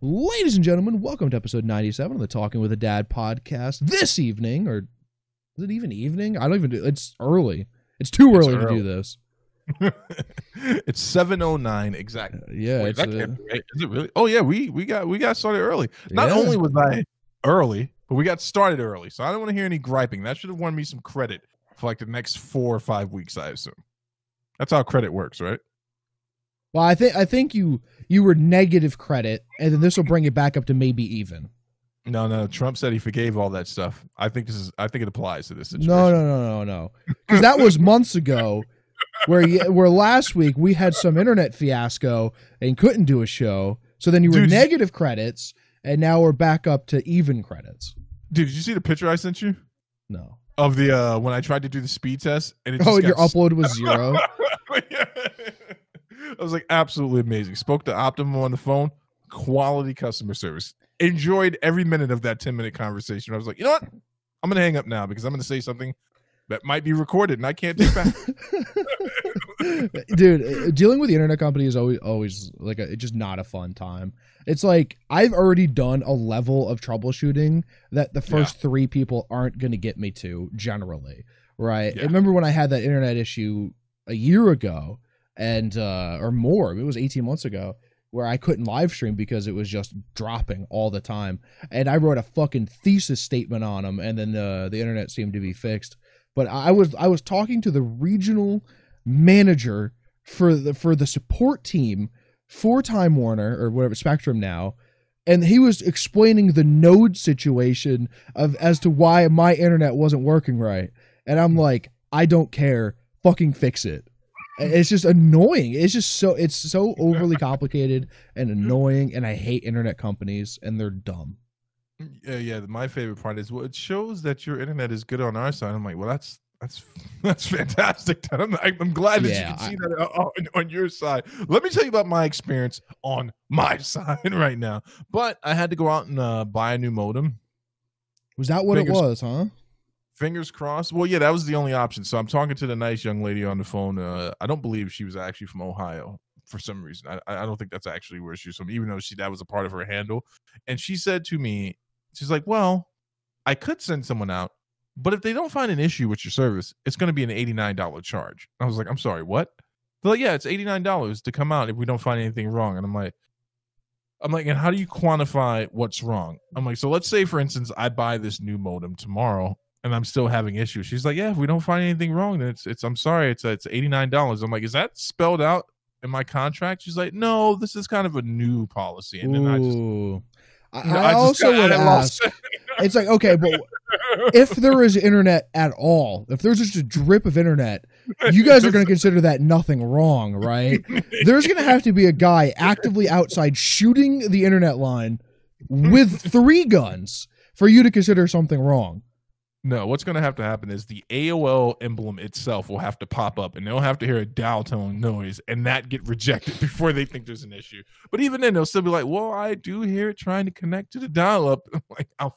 Ladies and gentlemen, welcome to episode 97 of the Talking with a Dad podcast. This evening, or is it even evening? I don't even do it's early. It's too It's early to do this. it's seven oh nine exactly. Uh, yeah, Wait, it's, that uh, can't be right. Is it really? Oh yeah, we we got we got started early. Not Yeah. only was I early, but we got started early. So I don't want to hear any griping. That should have won me some credit for like the next four or five weeks. I assume. That's how credit works, right? Well, I think I think you you were negative credit, and then this will bring it back up to maybe even. No, no. Trump said he forgave all that stuff. I think this is. I think it applies to this situation. No, no, no, no, no. Because that was months ago. Where you, where last week we had some internet fiasco and couldn't do a show, so then you were Dude. negative credits, and now we're back up to even credits. Dude, did you see the picture I sent you No. of the uh when I tried to do the speed test and it just Oh, your upload was zero. I was like absolutely amazing. Spoke to Optimum on the phone, quality customer service. Enjoyed every minute of that 10 minute conversation. I was like, you know what? I'm gonna hang up now because I'm gonna say something that might be recorded and I can't take back. dude uh, dealing with the internet company is always always like a, it's just not a fun time it's like i've already done a level of troubleshooting that the first three people aren't going to get me to generally right I Yeah. remember when i had that internet issue a year ago and uh or more it was 18 months ago where i couldn't live stream because it was just dropping all the time. And i wrote a fucking thesis statement on them and then uh, the internet seemed to be fixed. But i was i was talking to the regional manager for the for the support team for Time Warner or whatever Spectrum now, and he was explaining the node situation of as to why my internet wasn't working right, and I'm like, I don't care, fucking fix it. It's just annoying. It's just so it's so overly complicated and annoying, and I hate internet companies, and they're dumb. yeah, yeah. My favorite part is well, it shows that your internet is good on our side. I'm like, well, that's that's that's fantastic. I'm, I'm glad that Yeah, you can see that on, on your side. Let me tell you about my experience on my side right now. But I had to go out and uh, buy a new modem. Was that what it was, huh? Fingers crossed. Well, yeah, that was the only option. So I'm talking to the nice young lady on the phone. Uh, I don't believe she was actually from Ohio for some reason. I, I don't think that's actually where she's from, even though she that was a part of her handle. And she said to me, she's like, "Well, I could send someone out, but if they don't find an issue with your service, it's going to be an $89 charge." I was like, "I'm sorry, what?" They're like, "Yeah, it's $89 to come out if we don't find anything wrong." And I'm like. I'm like, and how do you quantify what's wrong? I'm like, so let's say, for instance, I buy this new modem tomorrow and I'm still having issues. She's like, yeah, if we don't find anything wrong, then it's it's. I'm sorry, it's it's eighty nine dollars. I'm like, is that spelled out in my contract? She's like, no, this is kind of a new policy. And then I just, I, you know, I just also would I ask. It's like okay, but if there is internet at all, if there's just a drip of internet, you guys are going to consider that nothing wrong, right? There's going to have to be a guy actively outside shooting the internet line with three guns for you to consider something wrong. No, what's going to have to happen is the AOL emblem itself will have to pop up, and they'll have to hear a dial tone noise, and that get rejected before they think there's an issue. But even then, they'll still be like, "Well, I do hear it trying to connect to the dial-up." Like, "I'll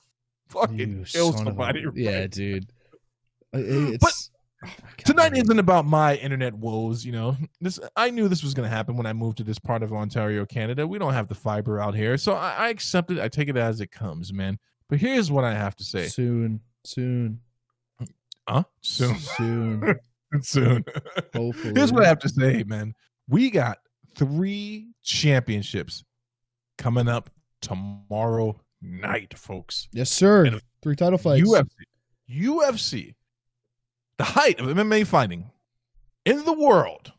fucking You kill somebody!" right yeah, dude. It's oh tonight isn't about my internet woes you know this i knew this was going to happen when i moved to this part of ontario canada we don't have the fiber out here so i, I accept it i take it as it comes man but here's what i have to say soon, soon, huh? Soon. Soon. soon. Hopefully, here's what i have to say man. We got three championships coming up tomorrow night folks. Yes, sir. Three title fights. UFC, UFC, the height of MMA fighting in the world,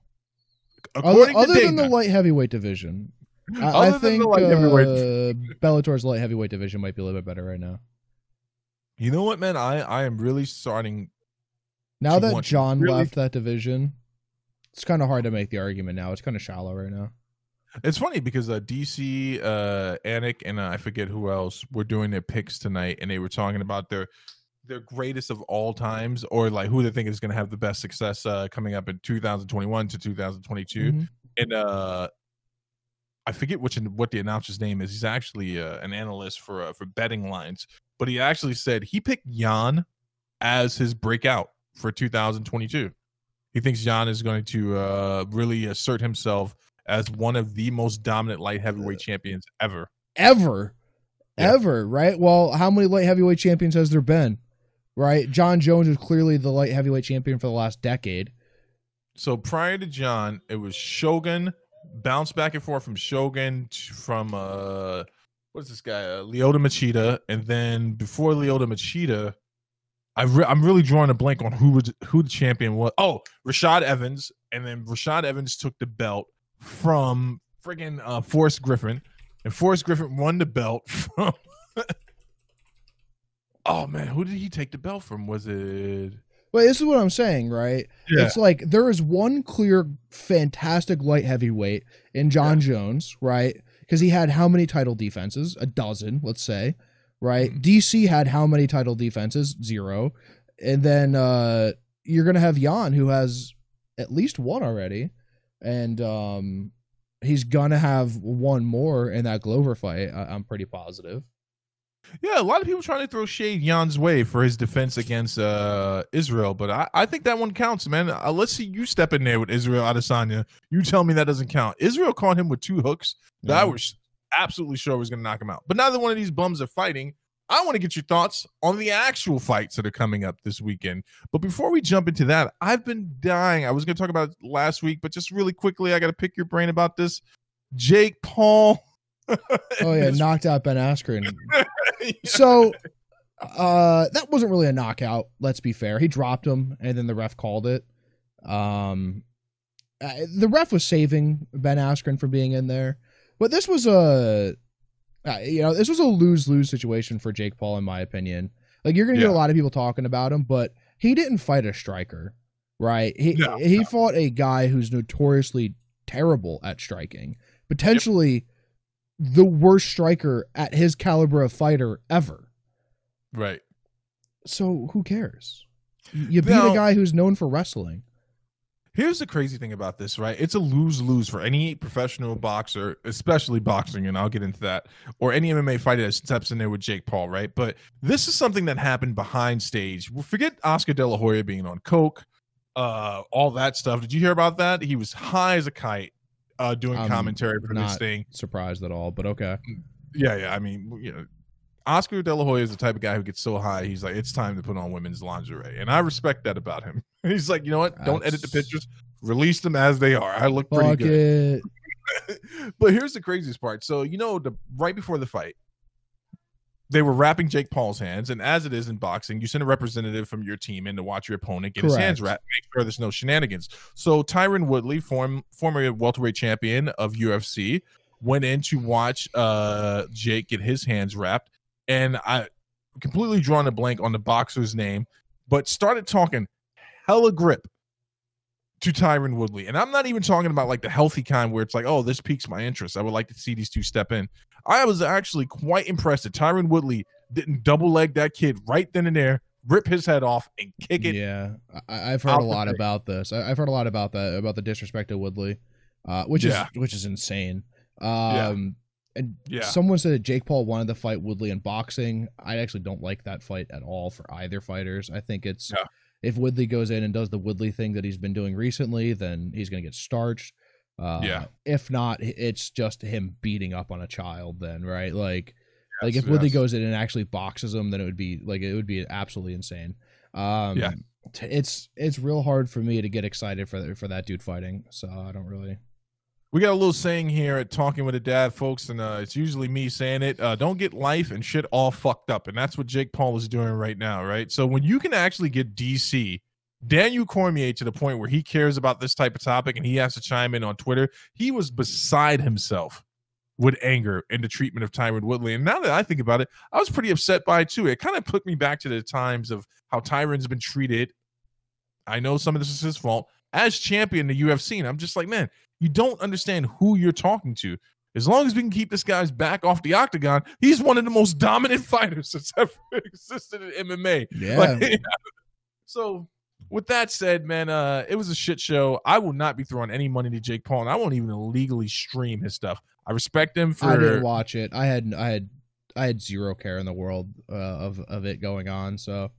Other, according other to than the light heavyweight division, I, I Other than the think light uh, Bellator's light heavyweight division might be a little bit better right now. You know what, man? I I am really starting. Now that want- Jon really- left that division, it's kind of hard to make the argument now. It's kind of shallow right now. It's funny because uh, DC, uh, Anik, and uh, I forget who else were doing their picks tonight, and they were talking about their their greatest of all times, or like who they think is going to have the best success uh, coming up in 2021 to 2022. Mhm. and uh I forget which what the announcer's name is. He's actually uh, an analyst for uh, for betting lines, but he actually said he picked Jan as his breakout for 2022. He thinks Jan is going to uh, really assert himself as one of the most dominant light heavyweight champions ever. ever, Yeah. ever. Right? Well, how many light heavyweight champions has there been? Right? Jon Jones is clearly the light heavyweight champion for the last decade. So prior to Jon, it was Shogun, bounced back and forth from Shogun to, from uh what's this guy? Uh, Lyoto Machida, and then before Lyoto Machida, I re- I'm really drawing a blank on who was who the champion was. Oh, Rashad Evans, and then Rashad Evans took the belt from friggin' uh, Forrest Griffin, and Forrest Griffin won the belt from. oh man, who did he take the belt from? Was it? But this is what I'm saying, right? Yeah. It's like there is one clear, fantastic light heavyweight in Jon Jones, right? Because he had how many title defenses? A dozen, let's say, right? Mhm. DC had how many title defenses? Zero. And then uh you're gonna have Jan who has at least one already, and um he's gonna have one more in that Glover fight. I- I'm pretty positive. Yeah, a lot of people trying to throw shade Jan's way for his defense against uh, Israel, but I, I think that one counts, man. Uh, let's see you step in there with Israel Adesanya. You tell me that doesn't count. Israel caught him with two hooks that I was absolutely sure was going to knock him out. But now that one of these bums are fighting. I want to get your thoughts on the actual fights that are coming up this weekend. But before we jump into that, I've been dying. I was going to talk about last week, but just really quickly, I got to pick your brain about this. Jake Paul. Oh yeah, knocked out Ben Askren. so uh that wasn't really a knockout let's be fair. He dropped him and then the ref called it. Um uh, the ref was saving ben askren from being in there. But this was a uh, you know this was a lose-lose situation for jake paul in my opinion. Like you're gonna get a lot of people talking about him but he didn't fight a striker right? He No, he fought a guy who's notoriously terrible at striking. Potentially the worst striker at his caliber of fighter ever right. so who cares? You beat Now- a guy who's known for wrestling. Here's the crazy thing about this, right? It's a lose lose for any professional boxer, especially boxing, and I'll get into that, or any MMA fighter that steps in there with Jake Paul, right? But this is something that happened behind stage. Well, Forget Oscar De La Hoya being on coke, uh, all that stuff. Did you hear about that? He was high as a kite, uh, doing I'm commentary for this thing. Surprised at all, but okay. Yeah, yeah. I mean, you know, Oscar De La Hoya is the type of guy who gets so high, he's like, it's time to put on women's lingerie, and I respect that about him. He's like, you know what? Don't edit the pictures, release them as they are. I look pretty good. but here's the craziest part. So you know, the right before the fight, they were wrapping Jake Paul's hands, and as it is in boxing, you send a representative from your team in to watch your opponent get his hands wrapped, make sure there's no shenanigans. So Tyron Woodley, form, former welterweight champion of UFC, went in to watch uh, Jake get his hands wrapped, and I completely drawn a blank on the boxer's name, but started talking hella grip to Tyron Woodley. And I'm not even talking about like the healthy kind where it's like, oh, this piques my interest. I would like to see these two step in. I was actually quite impressed that Tyron Woodley didn't double leg that kid right then and there, rip his head off, and kick it. Yeah, I, I've heard a lot ring. about this. I, I've heard a lot about that about the disrespect of Woodley, uh, which Yeah. is which is insane. Um, and Yeah. someone said that Jake Paul wanted to fight Woodley in boxing. I actually don't like that fight at all for either fighters. I think it's Yeah. If Woodley goes in and does the Woodley thing that he's been doing recently, then he's gonna get starched. Uh, Yeah. If not, it's just him beating up on a child. Then right, like like Yes, if Woodley goes in and actually boxes him, then it would be like it would be absolutely insane. Um, Yeah. t- it's it's real hard for me to get excited for for that dude fighting. So I don't really. We got a little saying here at Talking with a Dad, folks, and uh, it's usually me saying it. Uh, don't get life and shit all fucked up. And that's what Jake Paul is doing right now, right? So when you can actually get DC, Daniel Cormier, to the point where he cares about this type of topic and he has to chime in on Twitter, he was beside himself with anger in the treatment of Tyron Woodley. And now that I think about it, I was pretty upset by it too. It kind of put me back to the times of how Tyron's been treated. I know some of this is his fault as champion the UFC. And I'm just like, man, you don't understand who you're talking to. As long as we can keep this guy's back off the octagon, he's one of the most dominant fighters that's ever existed in MMA. Yeah. Like, so with that said, man, uh, it was a shit show. I will not be throwing any money to Jake Paul, and I won't even illegally stream his stuff. I respect him for I didn't watch it. I had I had I had zero care in the world uh, of of it going on. So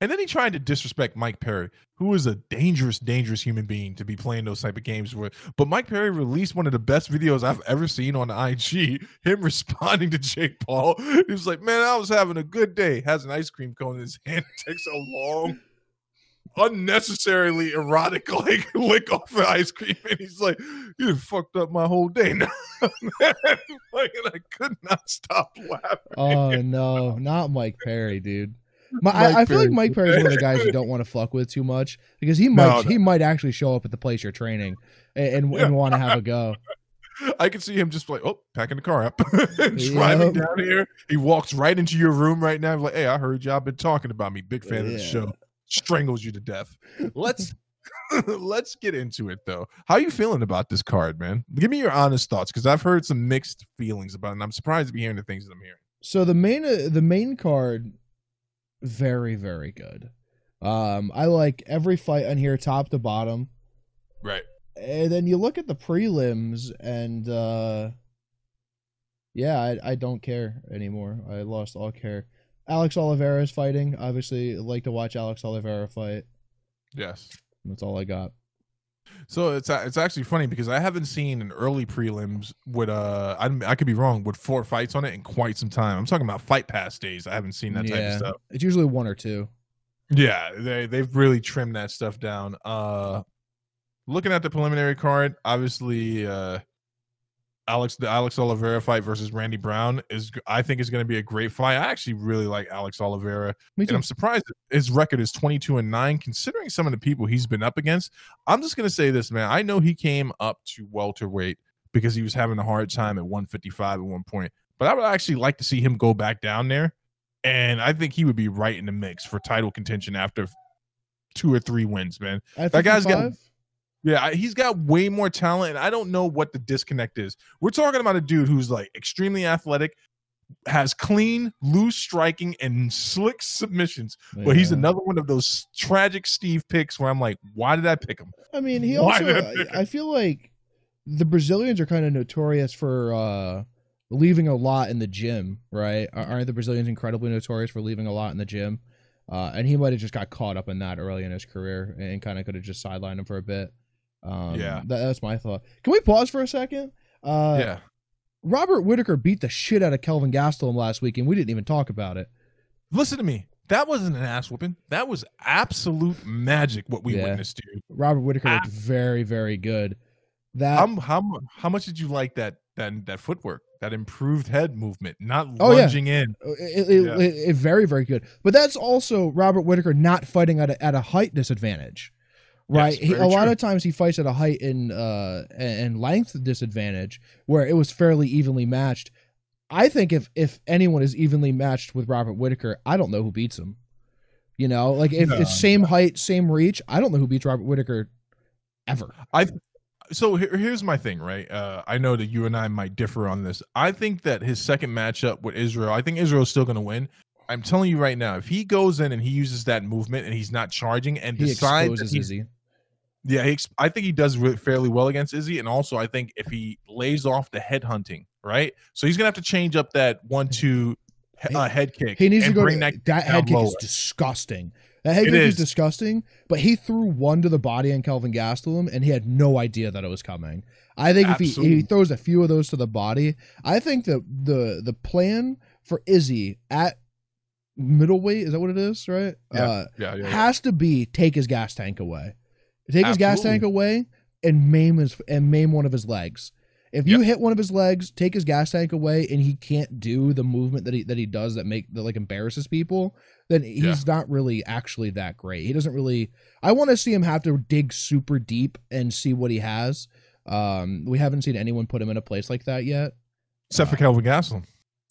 And then he tried to disrespect Mike Perry, who is a dangerous, dangerous human being to be playing those type of games with. But Mike Perry released one of the best videos I've ever seen on IG. Him responding to Jake Paul. He was like, "Man, I was having a good day." Has an ice cream cone in his hand. Takes a long, unnecessarily erotic like lick off the ice cream, and he's like, "You fucked up my whole day now." like, and I could not stop laughing. Oh no, not Mike Perry, dude. My, I, I, feel like Mike Perry's one of the guys you don't want to fuck with too much because he might no, no. he might actually show up at the place you're training and and, yeah. and want to have a go. I can see him just like, oh, packing the car up, driving down here. He walks right into your room right now. Like, hey, I heard y'all been talking about me. Big fan yeah. of the show. Strangles you to death. Let's let's get into it though. How are you feeling about this card, man? Give me your honest thoughts because I've heard some mixed feelings about it, and I'm surprised to be hearing the things that I'm hearing. So the main uh, the main card very very good. Um, I like every fight on here, top to bottom. Right. And then you look at the prelims, and uh, yeah, I, I don't care anymore. I lost all care. Alex Oliveira is fighting. Obviously, like to watch Alex Oliveira fight. Yes, that's all I got. So it's it's actually funny because I haven't seen an early prelims with uh I, I could be wrong with four fights on it in quite some time. I'm talking about Fight Pass days. I haven't seen that yeah, type of stuff. It's usually one or two. Yeah, they they've really trimmed that stuff down. Uh looking at the preliminary card, obviously uh Alex the Alex Oliveira fight versus Randy Brown is I think is going to be a great fight. I actually really like Alex Oliveira, and I'm surprised his record is 22 and nine considering some of the people he's been up against. I'm just going to say this, man. I know he came up to welterweight because he was having a hard time at 155 at one point, but I would actually like to see him go back down there, and I think he would be right in the mix for title contention after two or three wins, man. That guy's got yeah, he's got way more talent, and I don't know what the disconnect is. We're talking about a dude who's like extremely athletic, has clean, loose striking, and slick submissions. Yeah. But he's another one of those tragic Steve picks where I'm like, why did I pick him? I mean, he why also, I, I, feel like the Brazilians are kind of notorious for uh, leaving a lot in the gym, right? Aren't the Brazilians incredibly notorious for leaving a lot in the gym? Uh, and he might have just got caught up in that early in his career and kind of could have just sidelined him for a bit. Um, yeah, that, that's my thought. Can we pause for a second? Uh, yeah. Robert Whitaker beat the shit out of Kelvin Gastelum last week, and we didn't even talk about it. Listen to me. That wasn't an ass whooping. That was absolute magic. What we yeah. witnessed, dude. Robert Whitaker looked very, very good. That how, how how much did you like that that that footwork? That improved head movement, not oh, lunging yeah. in. Uh, it, it, yeah. it, it, very, very good. But that's also Robert Whitaker not fighting at a, at a height disadvantage right? He, a true. lot of times he fights at a height and uh and length disadvantage where it was fairly evenly matched. I think if if anyone is evenly matched with Robert Whitaker, I don't know who beats him. You know, like if no. it's same height, same reach, I don't know who beats Robert Whitaker ever. I so here, here's my thing, right? Uh, I know that you and I might differ on this. I think that his second matchup with Israel, I think Israel's still going to win. I'm telling you right now, if he goes in and he uses that movement and he's not charging and he decides that he's, yeah, he, I think he does really fairly well against Izzy, and also I think if he lays off the head hunting, right? So he's gonna have to change up that one-two uh, head kick. He needs to go bring that, that head kick lower. is disgusting. That head it kick is. is. disgusting. But he threw one to the body on Kelvin Gastelum, and he had no idea that it was coming. I think if he, if he throws a few of those to the body, I think that the the plan for Izzy at middleweight is that what it is, right? Yeah, uh, yeah, yeah, has to be take his gas tank away. Take his gas tank away and maim his and maim one of his legs. If you yep. hit one of his legs, take his gas tank away, and he can't do the movement that he that he does that make that like embarrasses people, then he's yeah. not really actually that great. He doesn't really. I want to see him have to dig super deep and see what he has. Um, we haven't seen anyone put him in a place like that yet, except uh, for Kelvin Gastelum.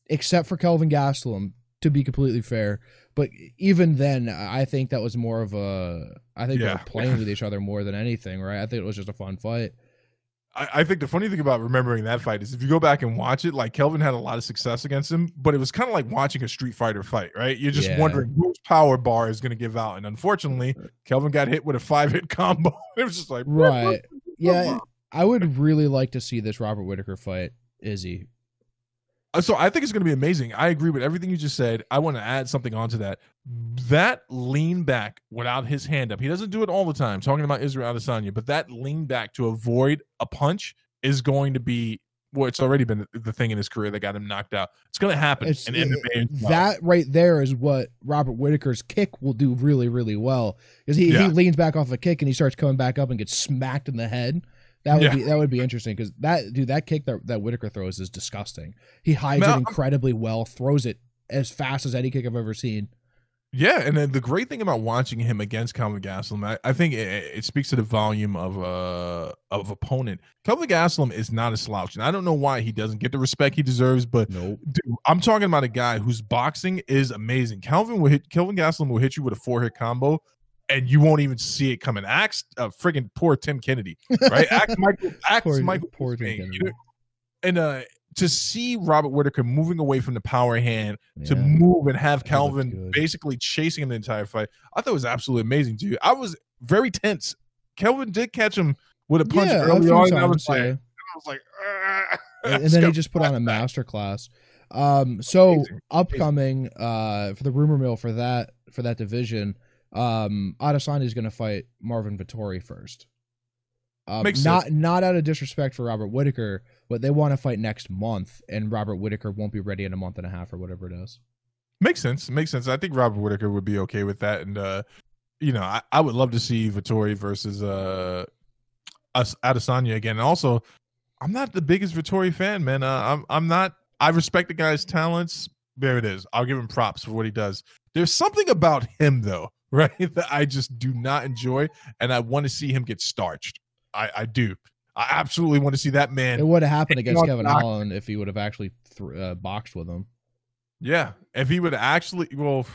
Except for Kelvin Gastelum, to be completely fair. But even then, I think that was more of a. I think yeah. they were playing with each other more than anything, right? I think it was just a fun fight. I, I, think the funny thing about remembering that fight is if you go back and watch it, like Kelvin had a lot of success against him, but it was kind of like watching a Street Fighter fight, right? You're just yeah. wondering whose power bar is going to give out, and unfortunately, Kelvin got hit with a five hit combo. it was just like right, yeah. I would really like to see this Robert Whitaker fight Izzy Uh, so I think it's going to be amazing. I agree with everything you just said. I want to add something onto that. That lean back without his hand up. He doesn't do it all the time. Talking about Israel Adesanya, but that lean back to avoid a punch is going to be well. It's already been the thing in his career that got him knocked out. It's going to happen It's- in it- MMA. That right there is what Robert Whitaker's kick will do really, really well. Because he, Yeah. he leans back off a kick and he starts coming back up and gets smacked in the head. That would Yeah. be that would be interesting because that dude that kick that, that Whitaker throws is disgusting. He hides No, it incredibly well, throws it as fast as any kick I've ever seen. Yeah, and then the great thing about watching him against Kelvin Gastelum, I, I think it, it speaks to the volume of uh of opponent. Kelvin Gastelum is not a slouch, and I don't know why he doesn't get the respect he deserves. But Nope. dude, I'm talking about a guy whose boxing is amazing. Kelvin will hit Kelvin Gastelum will hit you with a four hit combo, and you won't even see it coming. Axe, uh, friggin' poor Tim Kennedy, right? Axe Michael, Axe Poor- Michael, poor Tim Bisping, you know? and uh to see Robert Whitaker moving away from the power hand to move and have That Kelvin basically chasing him the entire fight. I thought it was absolutely amazing, dude. I was very tense. Kelvin did catch him with a punch Yeah, early on. and I was like, yeah. I was like, and, and then he just put on a master class. Um, so Amazing. upcoming uh for the rumor mill for that for that division, um, Adesanya is going to fight Marvin Vettori first. Um, Makes not sense. not out of disrespect for Robert Whitaker, but they want to fight next month, and Robert Whitaker won't be ready in a month and a half or whatever it is. Makes sense. Makes sense. I think Robert Whitaker would be okay with that. And uh, you know, I, I would love to see Vettori versus uh Adesanya again. And also, I'm not the biggest Vettori fan, man. Uh, I'm I'm not I respect the guy's talents. There it is. I'll give him props for what he does. There's something about him though, right? That I just do not enjoy, and I want to see him get starched. I, I do. I absolutely want to see that man It would have happened against Kevin Doc- Holland if he would have actually th- uh, boxed with him. Yeah, if he would actually, well,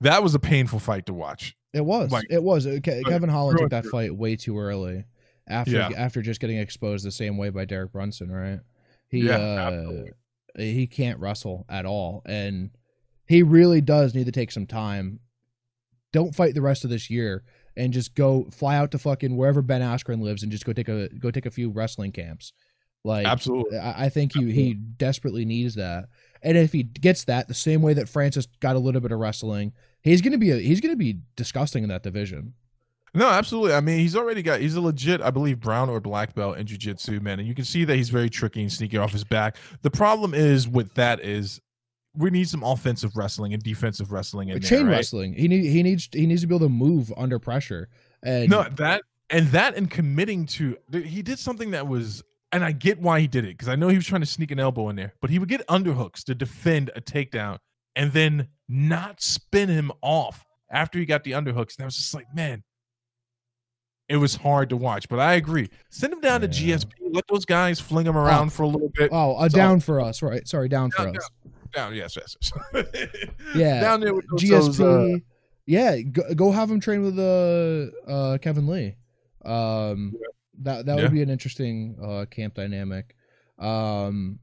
that was a painful fight to watch. It was. Like- it was. Ke- Kevin Holland took that fight way too early. After Yeah. after just getting exposed the same way by Derek Brunson, right? He Yeah, uh he can't wrestle at all and he really does need to take some time. Don't fight the rest of this year and just go fly out to fucking wherever Ben Askren lives and just go take a go take a few wrestling camps. Like Absolutely. I I think he he desperately needs that. And if he gets that the same way that Francis got a little bit of wrestling, he's gonna be a, he's gonna be disgusting in that division. No, absolutely. I mean, he's already got, he's a legit, I believe, brown or black belt in jiu-jitsu, man. And you can see that he's very tricky and sneaky off his back. The problem is with that is we need some offensive wrestling and defensive wrestling in Like there, chain right? wrestling. He need he needs he needs to be able to move under pressure. And No, that and that and committing to he did something that was and I get why he did it because I know he was trying to sneak an elbow in there, but he would get underhooks to defend a takedown and then not spin him off after he got the underhooks. And I was just like, man, it was hard to watch. But I agree. Send him down to GSP. Let those guys fling him around oh. for a little bit. oh, a So- down for us, right? Sorry, down for Down, us. Down, yes, yes. yes. Yeah, down there with GSP. those, uh, yeah, go, go have him train with uh, uh Kevin Lee. Um, that that Yeah. would be an interesting uh camp dynamic. Um,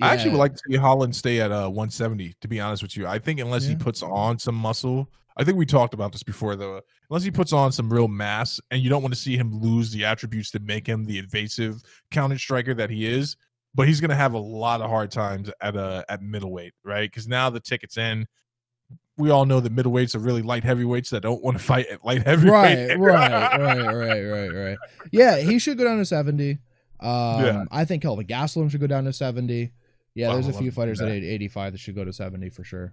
I actually would like to see Holland stay at uh 170. To be honest with you, I think unless he puts on some muscle, I think we talked about this before though. Unless he puts on some real mass, and you don't want to see him lose the attributes that make him the evasive counter striker that he is. But he's going to have a lot of hard times at uh at middleweight, right? Because now the tickets in. We all know that middleweights are really light heavyweights that don't want to fight at light heavyweight. right, right, right, right, right, right. Yeah, he should go down to seventy. Um, Yeah. I think Kelvin Gastelum should go down to seventy. Yeah, there's a few fighters that. at 85 that should go to 70 for sure.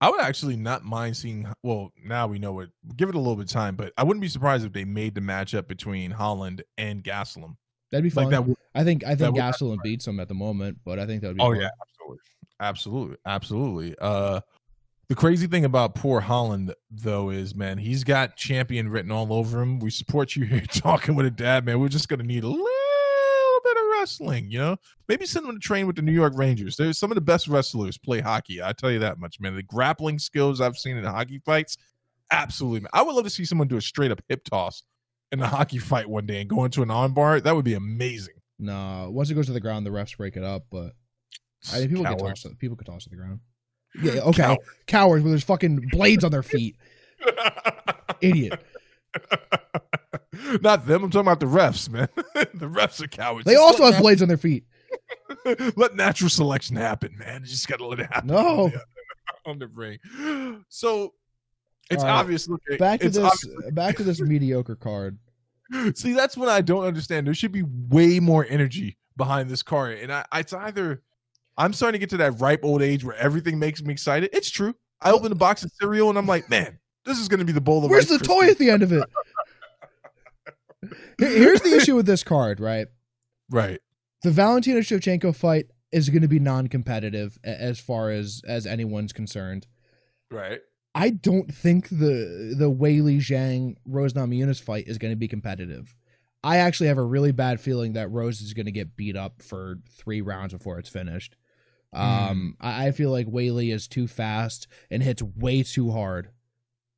I would actually not mind seeing. Well, now we know it. Give it a little bit of time, but I wouldn't be surprised if they made the matchup between Holland and Gastelum. That'd be fun. Like that. Would, I think I think Gastelum beats him at the moment, but I think that would be. oh fun. yeah, absolutely, absolutely, absolutely. Uh, the crazy thing about poor Holland though is, man, he's got champion written all over him. We support you here talking with a dad, man. We're just gonna need a little bit of wrestling, you know. Maybe send him to train with the New York Rangers. There's some of the best wrestlers play hockey. I tell you that much, man. The grappling skills I've seen in hockey fights, absolutely. Man. I would love to see someone do a straight up hip toss in a hockey fight one day and go into an armbar. That would be amazing. No, once it goes to the ground, the refs break it up. But I mean, people get Cowards. tossed. People could toss to the ground. Yeah, okay, Coward. cowards with there's fucking blades on their feet. Idiot. Not them. I'm talking about the refs, man. the refs are cowards. They Just also have blades on their feet. let natural selection happen, man. You just gotta let it happen. No. on the, on the ring. So it's right. obvious. Look, Back to this. obvious- Back to this mediocre card. See, that's what I don't understand. There should be way more energy behind this card, and I, it's either I'm starting to get to that ripe old age where everything makes me excited. It's true. I open a box of cereal and I'm like, man, this is going to be the bowl of. Where's the toy Krispies." at the end of it? Here's the issue with this card, right? Right. The Valentina Shevchenko fight is going to be non-competitive as far as as anyone's concerned. Right. I don't think the the Weili Zhang Rose Namajunas fight is going to be competitive. I actually have a really bad feeling that Rose is going to get beat up for three rounds before it's finished. Um, I, I feel like Weili is too fast and hits way too hard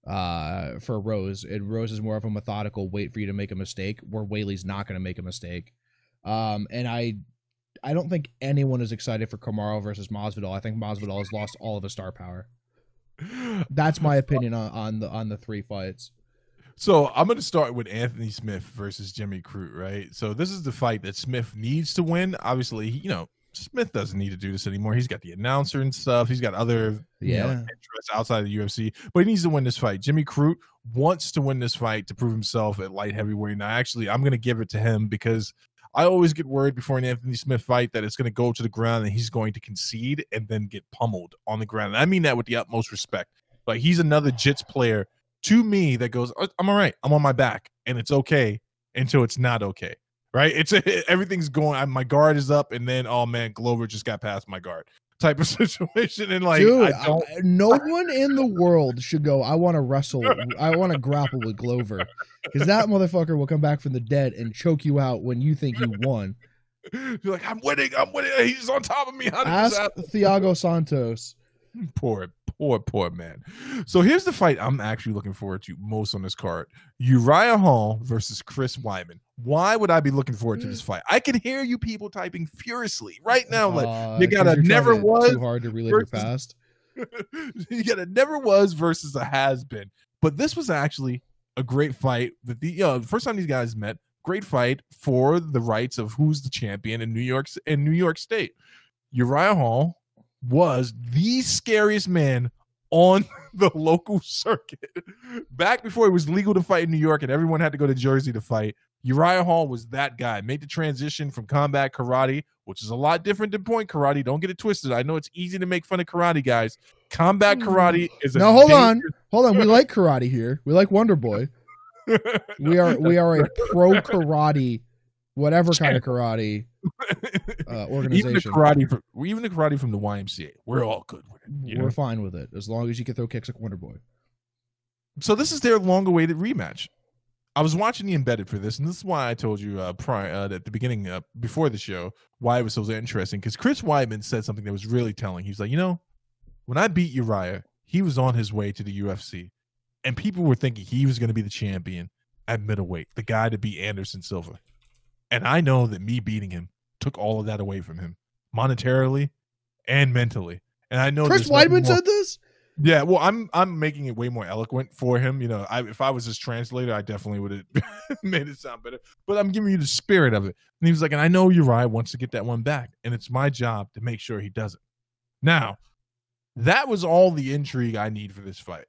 uh, for Rose. And Rose is more of a methodical wait for you to make a mistake, where Weili's not going to make a mistake. Um, and I, I don't think anyone is excited for Kamaru versus Masvidal. I think Masvidal has lost all of his star power. That's my opinion on, on the on the three fights. So I'm going to start with Anthony Smith versus Jimmy Crute, right? So this is the fight that Smith needs to win. Obviously, you know, Smith doesn't need to do this anymore. He's got the announcer and stuff. He's got other you know, Yeah. interests outside of the UFC, but he needs to win this fight. Jimmy Crute wants to win this fight to prove himself at light heavyweight. Now, actually, I'm going to give it to him because I always get worried before an Anthony Smith fight that it's going to go to the ground and he's going to concede and then get pummeled on the ground. And I mean that with the utmost respect. Like he's another jits player to me that goes, "Oh, I'm all right. I'm on my back, and it's okay until it's not okay. Right? It's everything's going. My guard is up, and then oh man, Glover just got past my guard. Type of situation, and like Dude, I don't. I- no one in the world should go. I want to wrestle. I want to grapple with Glover because that motherfucker will come back from the dead and choke you out when you think you won. You're like, I'm winning. I'm winning. He's on top of me. How did this Ask? Thiago Santos. Poor, poor, poor man. So here's the fight I'm actually looking forward to most on this card: Uriah Hall versus Chris Weidman. Why would I be looking forward to this fight? I can hear you people typing furiously right now. Like Uh, you 'cause gotta never was too hard to your versus- past. you got a never was versus a has been. But this was actually a great fight. That the you know, the first time these guys met, great fight for the rights of who's the champion in New York in New York State. Uriah Hall was the scariest man on the local circuit. Back before it was legal to fight in New York and everyone had to go to Jersey to fight, Uriah Hall was that guy. Made the transition from combat karate, which is a lot different than point karate. Don't get it twisted. I know it's easy to make fun of karate guys. Combat hmm. karate is a Now hold on, hold on. We like karate here. We like Wonder Boy. We are we are a pro karate, whatever kind of karate uh, even the organization. karate, from, even the karate from the YMCA. We're all good with it. We're know? fine with it as long as you can throw kicks like Wonder Boy. so this is their long-awaited rematch. I was watching the embedded for this, and this is why I told you uh, prior uh, at the beginning uh, before the show why it was so interesting. Because Chris Weidman said something that was really telling. He was like, you know, when I beat Uriah, he was on his way to the UFC, and people were thinking he was going to be the champion at middleweight, the guy to beat Anderson Silva. And I know that me beating him took all of that away from him, monetarily and mentally. And I know Chris Weidman more- said this. yeah, well, I'm I'm making it way more eloquent for him. You know, I, if I was his translator, I definitely would have made it sound better. But I'm giving you the spirit of it. And he was like, and I know Uriah wants to get that one back, and it's my job to make sure he doesn't. Now, that was all the intrigue I need for this fight.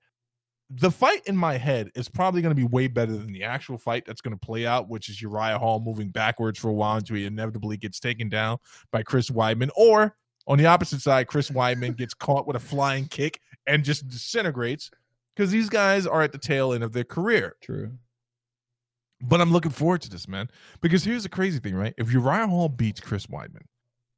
The fight in my head is probably going to be way better than the actual fight that's going to play out, which is Uriah Hall moving backwards for a while until he inevitably gets taken down by Chris Weidman, or on the opposite side, Chris Weidman gets caught with a flying kick and just disintegrates because these guys are at the tail end of their career. True. But I'm looking forward to this, man, because here's the crazy thing, right? If Uriah Hall beats Chris Weidman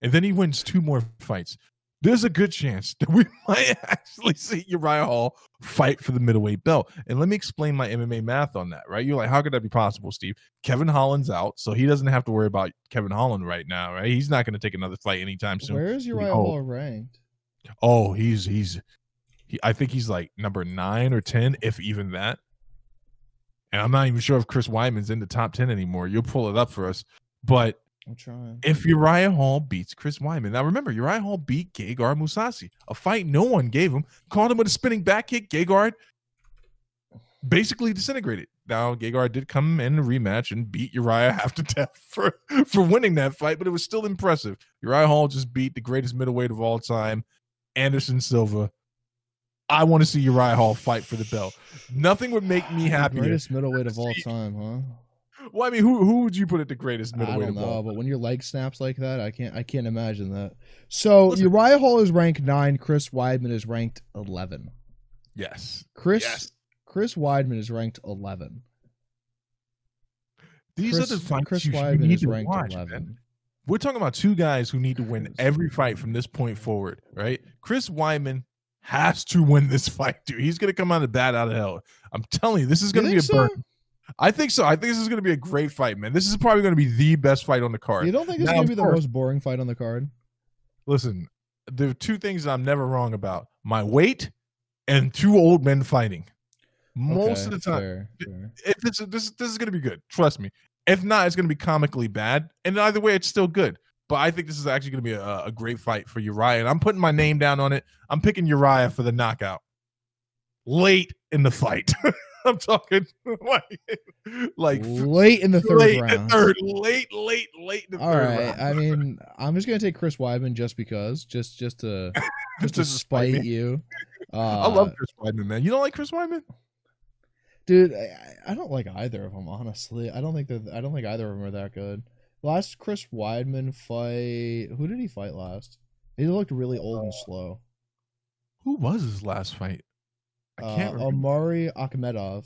and then he wins two more fights, there's a good chance that we might actually see Uriah Hall fight for the middleweight belt. And let me explain my MMA math on that, right? You're like, how could that be possible, Steve? Kevin Holland's out, so he doesn't have to worry about Kevin Holland right now, right? He's not going to take another fight anytime soon. Where is Uriah. Hall ranked? Oh, he's he's he, I think he's like number nine or ten, if even that. And I'm not even sure if Chris Weidman's in the top ten anymore. You'll pull it up for us. But I'm trying. if Uriah Hall beats Chris Weidman, now remember Uriah Hall beat Gegard Mousasi, a fight no one gave him, caught him with a spinning back kick. Gegard basically disintegrated. Now Gegard did come in a rematch and beat Uriah half to death for for winning that fight, but it was still impressive. Uriah Hall just beat the greatest middleweight of all time, Anderson Silva. I want to see Uriah Hall fight for the belt. Nothing would make me happy. Greatest middleweight of all time, huh? Well, I mean, who who would you put at the greatest middleweight? I don't know, but when your leg snaps like that, I can't. I can't imagine that. So Listen. Uriah Hall is ranked nine. Chris Weidman is ranked eleven. Yes. Chris Yes. Chris Weidman is ranked eleven. These Chris, are the fights Chris you Weidman need is to ranked watch, eleven. man. We're talking about two guys who need to win every fight from this point forward, right? Chris Weidman has to win this fight, dude. He's gonna come out of bat out of hell. I'm telling you, this is gonna be a so? burn. I think so. I think this is gonna be a great fight, man. This is probably gonna be the best fight on the card. You don't think it's gonna be the course- most boring fight on the card? Listen, there are two things I'm never wrong about: my weight and two old men fighting. Most Okay, of the time, fair, fair. this this this is gonna be good. Trust me. If not, it's gonna be comically bad. And either way, it's still good. But I think this is actually gonna be a, a great fight for Uriah. And I'm putting my name down on it. I'm picking Uriah for the knockout. Late in the fight. I'm talking like like late in the third late round. third, late, late, late in the All third right. round. I mean, I'm just gonna take Chris Weidman just because, just just to just to Just to spite spite me. you. Uh, I love Chris Weidman, man. You don't like Chris Weidman? dude. I, I don't like either of them, honestly. I don't think that I don't think either of them are that good. Last Chris Weidman fight, who did he fight last? He looked really old and slow. Who was his last fight? I Uh, can't remember. Omari Akhmedov.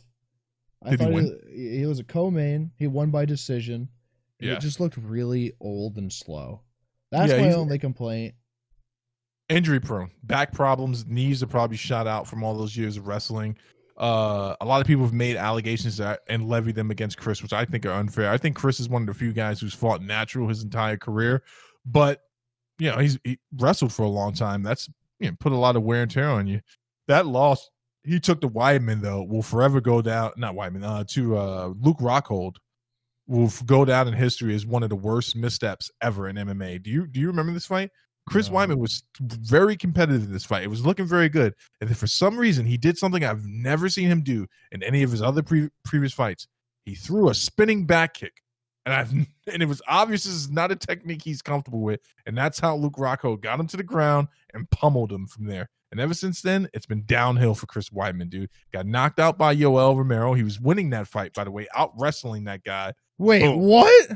I Did he thought win? He, he was a co-main. He won by decision. Yeah. It just looked really old and slow. That's Yeah, my only complaint. injury prone back problems knees are probably shot out from all those years of wrestling uh a lot of people have made allegations that and levied them against chris which i think are unfair i think chris is one of the few guys who's fought natural his entire career but you know he's he wrestled for a long time that's you know put a lot of wear and tear on you that loss he took the Weidman though will forever go down not Weidman uh to uh luke rockhold will go down in history as one of the worst missteps ever in mma do you do you remember this fight Chris No. Weidman was very competitive in this fight. It was looking very good. And then for some reason, he did something I've never seen him do in any of his other pre- previous fights. He threw a spinning back kick. And I've and it was obvious this is not a technique he's comfortable with. And that's how Luke Rockhold got him to the ground and pummeled him from there. And ever since then, it's been downhill for Chris Weidman, dude. Got knocked out by Yoel Romero. He was winning that fight, by the way, out wrestling that guy. Wait, Boom. what?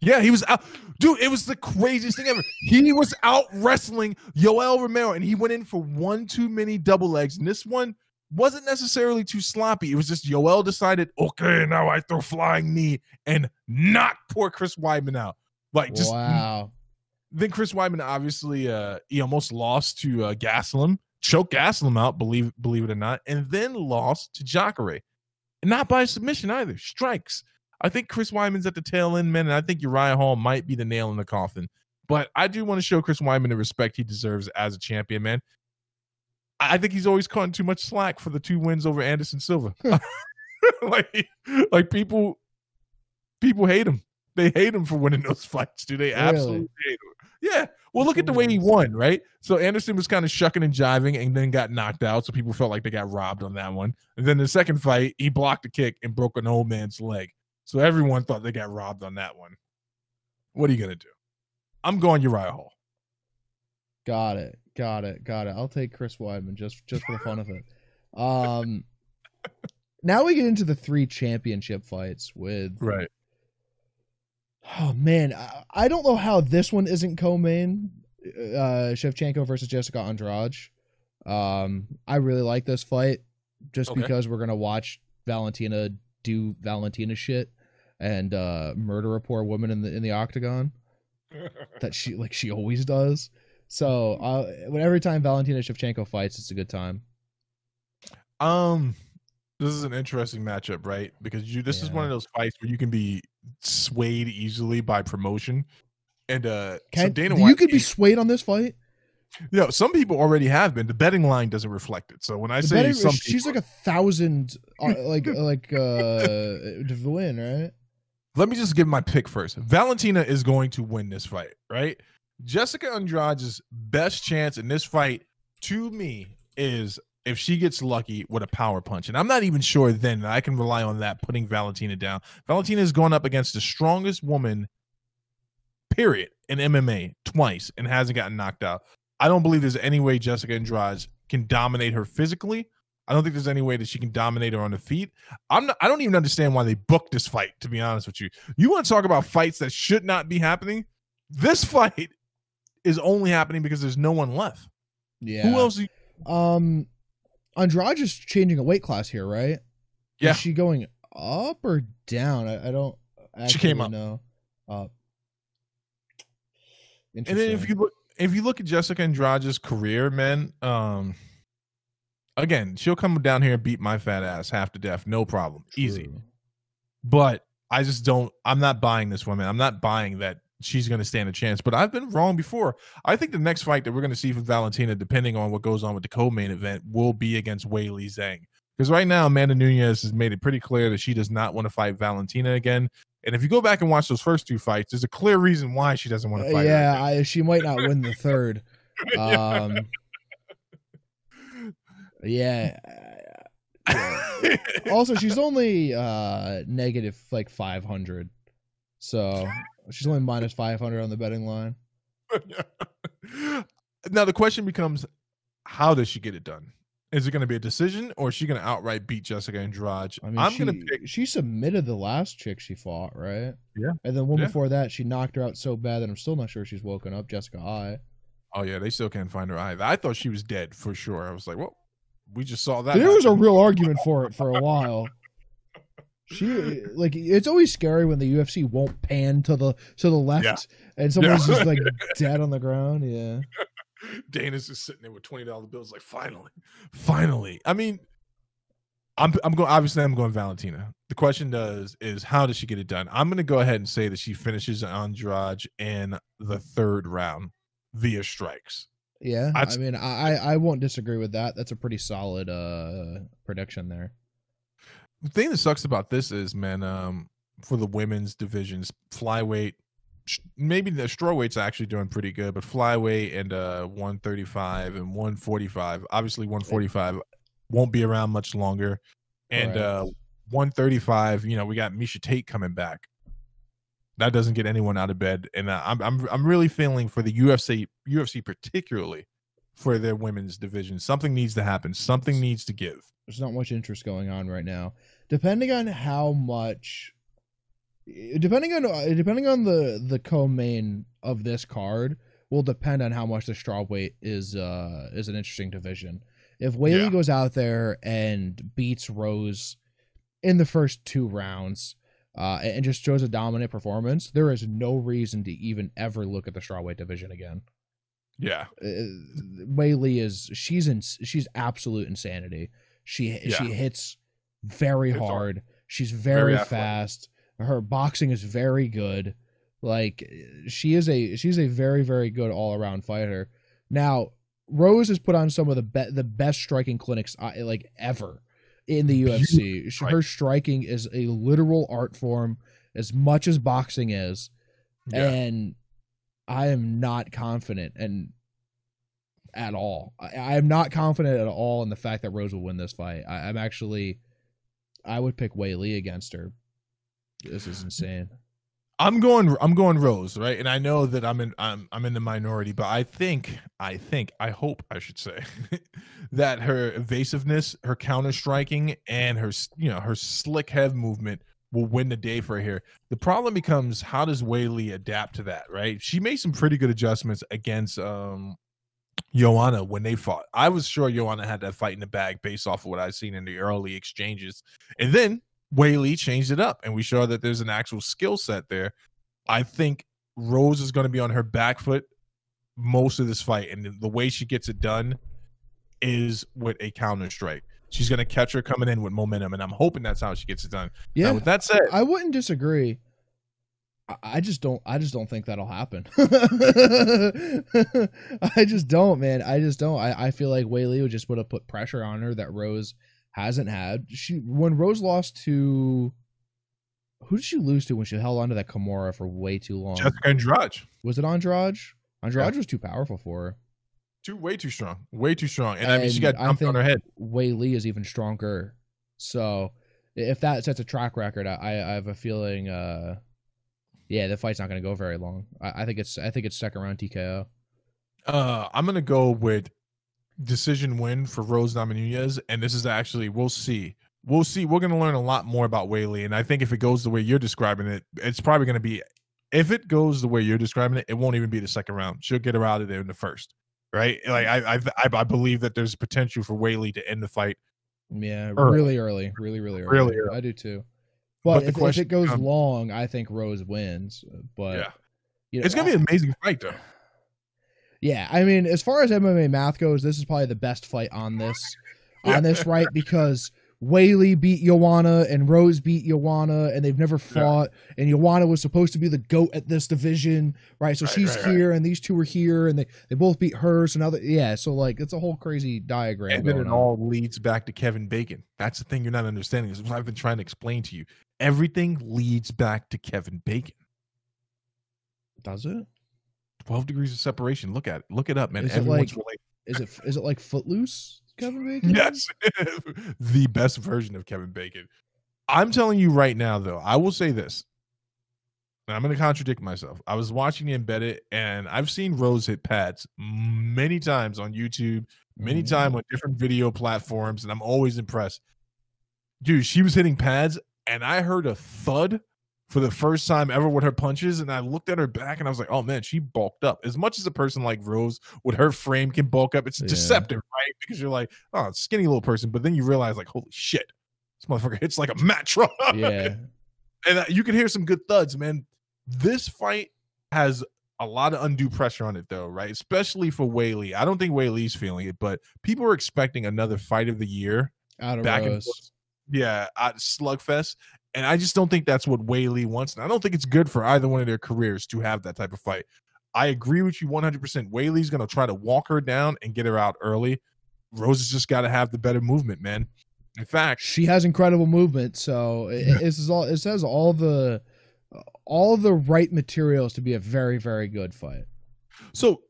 Yeah, he was out. Dude, it was the craziest thing ever. He was out wrestling Yoel Romero and he went in for one too many double legs. And this one wasn't necessarily too sloppy. It was just Yoel decided, okay, now I throw flying knee and knock poor Chris Weidman out. Like just wow. then Chris Weidman obviously uh he almost lost to uh Gastelum, choked Gastelum out, believe believe it or not, and then lost to Jacare. And not by submission either. Strikes. I think Chris Weidman's at the tail end, man, and I think Uriah Hall might be the nail in the coffin. But I do want to show Chris Wyman the respect he deserves as a champion, man. I think he's always caught too much slack for the two wins over Anderson Silva. Hmm. like, like people, people hate him. They hate him for winning those fights. Do they absolutely hate him? Yeah. Well, look at the way he won, right? So Anderson was kind of shucking and jiving and then got knocked out. So people felt like they got robbed on that one. And then the second fight, he blocked a kick and broke an old man's leg. So everyone thought they got robbed on that one. What are you gonna do? I'm going Uriah Hall. Got it. Got it. Got it. I'll take Chris Weidman just just for the fun of it. Um now we get into the three championship fights with Right. Oh man, I, I don't know how this one isn't co-main. Uh Shevchenko versus Jessica Andrade. Um I really like this fight just Okay. because we're going to watch Valentina do Valentina shit and uh murder a poor woman in the in the octagon that she like she always does. So, uh when every time Valentina Shevchenko fights, it's a good time. Um, this is an interesting matchup, right? Because you this is one of those fights where you can be swayed easily by promotion. And uh so Can Dana you White could be swayed on this fight? you know, some people already have been. The betting line doesn't reflect it. So when I The say betting- some she's people- like a thousand, uh, like like uh to win, right? let me just give my pick first. Valentina is going to win this fight, right? Jessica Andrade's best chance in this fight, to me, is if she gets lucky with a power punch. And I'm not even sure then that I can rely on that putting Valentina down. Valentina has gone up against the strongest woman, period, in MMA twice and hasn't gotten knocked out. I don't believe there's any way Jessica Andrade can dominate her physically. I don't think there's any way that she can dominate her on the feet. I'm not, I don't even understand why they booked this fight, to be honest with you. You want to talk about fights that should not be happening? This fight is only happening because there's no one left. Yeah. Who else? You, Um, Andrade is changing a weight class here, right? Yeah. Is she going up or down? I, I don't. She came up. know. Up. and then if you look, if you look at Jessica Andrade's career, man, um, again, she'll come down here and beat my fat ass half to death, no problem, easy. But I just don't. I'm not buying this woman. I'm not buying that she's going to stand a chance. But I've been wrong before. I think the next fight that we're going to see from Valentina, depending on what goes on with the co-main event, will be against Weili Zhang. Because right now, Amanda Nunes has made it pretty clear that she does not want to fight Valentina again. And if you go back and watch those first two fights, there's a clear reason why she doesn't want to Uh, fight. her yeah. I, she might not win the third. Um, yeah. uh, Also, she's only uh negative like five hundred, so she's only minus five hundred on the betting line. now the question becomes, how does she get it done? Is it going to be a decision, or is she going to outright beat Jessica Andrade? I mean, I'm going to pick. she submitted the last chick she fought, right? Yeah. And then one Yeah. before that, she knocked her out so bad that I'm still not sure she's woken up. Jessica I. Oh yeah, they still can't find her either. I thought she was dead for sure. I was like, well, we just saw that. There was a real argument for it for a while. She like it's always scary when the UFC won't pan to the to the left Yeah. and someone's Yeah. just like dead on the ground. Yeah. Dana's just sitting there with twenty dollar bills, like finally, finally. I mean, I'm I'm going. Obviously, I'm going Valentina. The question does is how does she get it done? I'm going to go ahead and say that she finishes Andrade in the third round via strikes. Yeah. I'd- I mean, I I I won't disagree with that. That's a pretty solid uh prediction there. The thing that sucks about this is, man, um, for the women's divisions, flyweight, sh- maybe the strawweight's actually doing pretty good, but flyweight and uh 135 and 145, obviously 145 won't be around much longer, and Correct. uh 135, you know, we got Miesha Tate coming back. That doesn't get anyone out of bed, and uh, I'm I'm I'm really feeling for the UFC UFC particularly for their women's division. Something needs to happen. Something needs to give. There's not much interest going on right now. Depending on how much depending on depending on the the co-main of this card will depend on how much the straw weight is uh is an interesting division. If Weili Yeah. goes out there and beats Rose in the first two rounds uh and just shows a dominant performance, there is no reason to even ever look at the strawweight division again. Yeah. uh, Li is she's in she's absolute insanity. She Yeah. she hits very hard. hard. She's very, Very fast. Her boxing is very good. Like she is a she's a very very good all around fighter. Now Rose has put on some of the be- the best striking clinics I, like ever in the UFC. Her striking is a literal art form as much as boxing is Yeah. and I am not confident and at all. I, I am not confident at all in the fact that Rose will win this fight. I, I'm actually, I would pick Li against her. This is insane. I'm going I'm going Rose, right? And I know that I'm in I'm I'm in the minority, but I think I think I hope I should say that her evasiveness, her counter striking and her you know, her slick head movement will win the day for her here. The problem becomes how does Weili adapt to that, right? She made some pretty good adjustments against um Joanna when they fought. I was sure Joanna had that fight in the bag based off of what I'd seen in the early exchanges. And then Weili changed it up, and we saw that there's an actual skill set there. I think Rose is going to be on her back foot most of this fight, and the way she gets it done is with a counter strike. She's going to catch her coming in with momentum, and I'm hoping that's how she gets it done. Yeah, Now, with that said, I wouldn't disagree. I- just don't. I just don't think that'll happen. I just don't, man. I just don't. I, I feel like Wei would just would have put pressure on her that Rose hasn't had. She when Rose lost to who did she lose to when she held onto that Kimura for way too long? Jessica Andrade. Was it Andrade? Andrade Yeah. was too powerful for her. Too way too strong, way too strong, and, I mean she And got dumped on her head. Weili is even stronger. So if that sets a track record, I, I have a feeling, uh, yeah, the fight's not going to go very long. I, I think it's I think it's second round TKO. Uh, I'm gonna go with decision win for Rose Namajunas, and this is actually we'll see. We'll see. We're gonna learn a lot more about Weili, and I think if it goes the way you're describing it, it's probably gonna be. If it goes the way you're describing it, it won't even be the second round. She'll get her out of there in the first, right? Like I, I, I, I believe that there's potential for Weili to end the fight. Yeah, Early. really early, really really early. Really early. I do too. But But, the if, if it goes becomes- long, I think Rose wins. But yeah, you know, it's gonna be an amazing fight though. Yeah, I mean, as far as MMA math goes, this is probably the best fight on this Yeah. on this right because Weili beat Joanna and Rose beat Joanna and they've never fought and Joanna was supposed to be the goat at this division, right? So Right, she's right, right. here and these two are here and they, they both beat her. So now that yeah, so like it's a whole crazy diagram. And then it on. all leads back to Kevin Bacon. That's the thing you're not understanding. This is what I've been trying to explain to you. Everything leads back to Kevin Bacon. Does it? 12 degrees of separation. Look at it. Look it up, man. Is it like- related. Is it is it like Footloose, Kevin Bacon? Yes. the best version of Kevin Bacon. I'm telling you right now, though, I will say this. And I'm going to contradict myself. I was watching Embedded, and I've seen Rose hit pads many times on YouTube, many Mhm. times on different video platforms, and I'm always impressed. Dude, she was hitting pads, and I heard a thud for the first time ever with her punches, and I looked at her back, and I was like, "Oh man, she bulked up." As much as a person like Rose with her frame can bulk up, it's Yeah. deceptive, right? Because you're like, "Oh, skinny little person," but then you realize, like, "Holy shit, this motherfucker hits like a mat truck." Yeah. and uh, you can hear some good thuds, man. This fight has a lot of undue pressure on it, though, right? Especially for Weili. I don't think Weili's feeling it, but people are expecting another fight of the year Out of Rose. Yeah, Slugfest. And I just don't think that's what Weili wants. And I don't think it's good for either one of their careers to have that type of fight. I agree with you 100%. Weili's going to try to walk her down and get her out early. Rose has just got to have the better movement, man. In fact, she has incredible movement so it, is all it says all the all the right materials to be a very very good fight So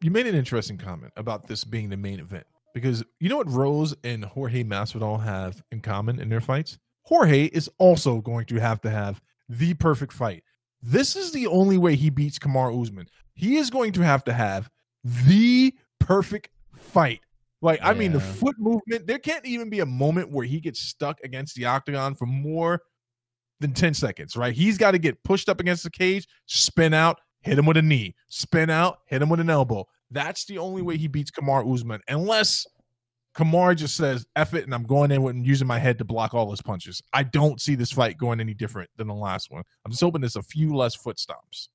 you made an interesting comment about this being the main event because you know what Rose and Jorge Masvidal have in common in their fights? Jorge is also going to have to have the perfect fight. This is the only way he beats Kamar Usman. He is going to have to have the perfect fight. Like, I mean, the foot movement, there can't even be a moment where he gets stuck against the octagon for more than 10 seconds, right? He's got to get pushed up against the cage, spin out, hit him with a knee, spin out, hit him with an elbow. That's the only way he beats Kamar Usman, unless Kamar just says, "eff it, and I'm going in with and using my head to block all his punches. I don't see this fight going any different than the last one. I'm just hoping there's a few less foot stomps.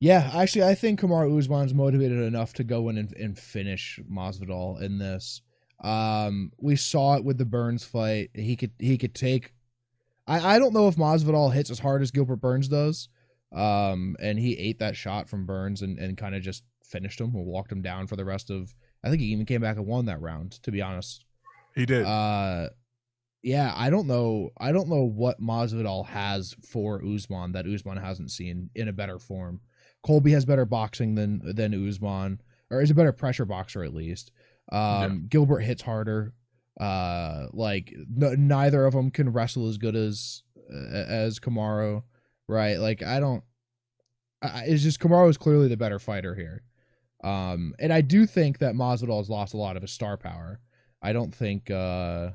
yeah actually i think kamar usman's motivated enough to go in and, and finish masvidal in this um we saw it with the burns fight he could he could take i i don't know if masvidal hits as hard as gilbert burns does um and he ate that shot from burns and, and kind of just finished him or walked him down for the rest of i think he even came back and won that round to be honest He did. Uh, yeah, I don't know. I don't know what Masvidal has for Usman that Usman hasn't seen in a better form. Colby has better boxing than than Usman, or is a better pressure boxer at least. Um, Gilbert hits harder. Uh, like n- neither of them can wrestle as good as uh, as Kamaru, right? Like I don't. I, it's just Kamaru is clearly the better fighter here. Um, and I do think that Masvidal has lost a lot of his star power. I don't think uh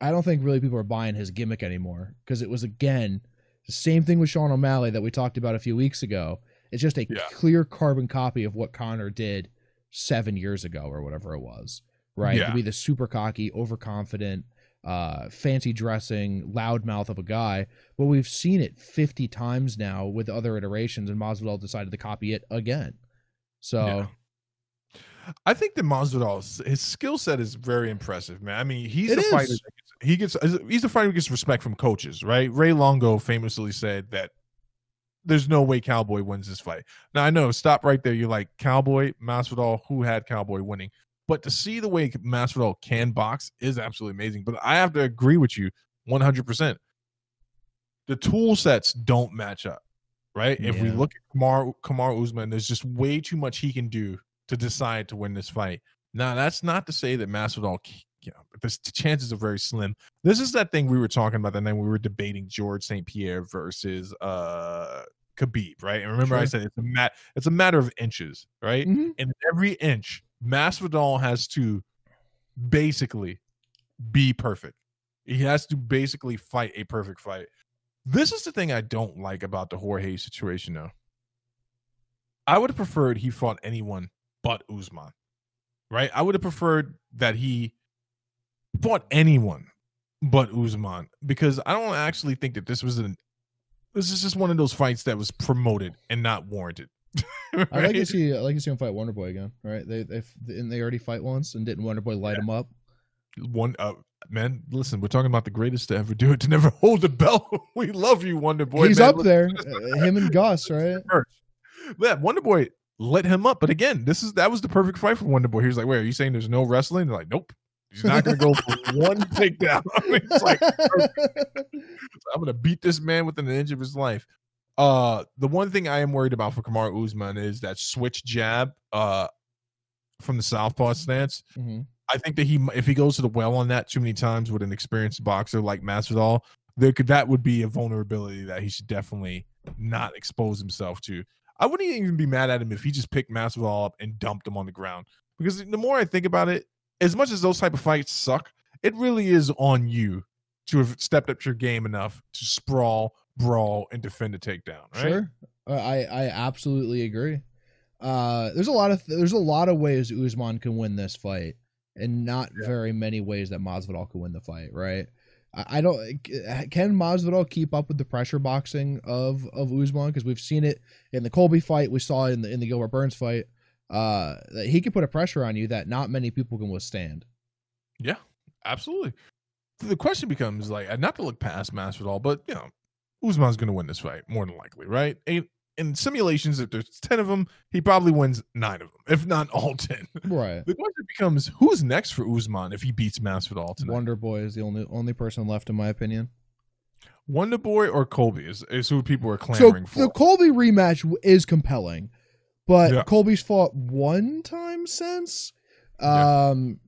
I don't think really people are buying his gimmick anymore because it was again the same thing with Sean O'Malley that we talked about a few weeks ago. It's just a Yeah. clear carbon copy of what Conor did seven years ago or whatever it was. Right? Yeah. To be the super cocky, overconfident, uh, fancy dressing, loudmouth of a guy. But we've seen it 50 times now with other iterations, and Masvidal decided to copy it again. So Yeah. I think that Masvidal, his skill set is very impressive, man. I mean, he's It a fighter. is. that He gets he's a fighter who gets respect from coaches, right? Ray Longo famously said that there's no way Cowboy wins this fight. Now I know, stop right there. You're like Cowboy, Masvidal, who had Cowboy winning, but to see the way Masvidal can box is absolutely amazing. But I have to agree with you 100. percent The tool sets don't match up. right? If we look at Kamar Kamar Usman, there's just way too much he can do to decide to win this fight. Now, that's not to say that Masvidal, you know, the chances are very slim. This is that thing we were talking about the night we were debating George St. Pierre versus uh Khabib, right? And remember, I said it's a mat, it's a matter of inches, right? Mhm. And every inch, Masvidal has to basically be perfect. He has to basically fight a perfect fight. This is the thing I don't like about the Jorge situation, though. I would have preferred he fought anyone but Usman, right? I would have preferred that he fought anyone but Usman because I don't actually think that this was an. This is just one of those fights that was promoted and not warranted. I like to see I like to see him fight Wonder Boy again. Right? They they and they already fight once and didn't Wonder Boy light him up. one uh man listen we're talking about the greatest to ever do it to never hold the belt we love you wonder boy He's man. up there. uh, him and Gus, right? yeah wonder boy let him up but again this is that was the perfect fight for wonder boy he was like wait are you saying there's no wrestling They're like nope he's not gonna go for one takedown it's like i'm gonna beat this man within an inch of his life uh the one thing i am worried about for kamar usman is that switch jab uh from the southpaw stance Mhm. I think that he, if he goes to the well on that too many times with an experienced boxer like Masvidal, there could that would be a vulnerability that he should definitely not expose himself to. I wouldn't even be mad at him if he just picked Masvidal up and dumped him on the ground. Because the more I think about it, as much as those type of fights suck, it really is on you to have stepped up your game enough to sprawl, brawl, and defend a takedown. Right? Sure, Uh, I I absolutely agree. Uh, there's a lot of there's a lot of ways Usman can win this fight, and not Yeah. very many ways that Masvidal can win the fight. Right? I, I don't. Can Masvidal keep up with the pressure boxing of of Usman? Because we've seen it in the Colby fight, we saw it in the in the Gilbert Burns fight. Uh, that he can put a pressure on you that not many people can withstand. Yeah, absolutely. The question becomes like, not to look past Masvidal, but you know, Usman's going to win this fight more than likely, right? In, in simulations, if there's ten of them, he probably wins nine of them, if not all ten. Right. The question becomes, who's next for Usman if he beats Masvidal tonight? Wonder Boy is the only only person left, in my opinion. Wonder Boy or Colby is, is who people are So clamoring for. the Colby rematch is compelling, but Yeah. Colby's fought one time since, Yeah. um,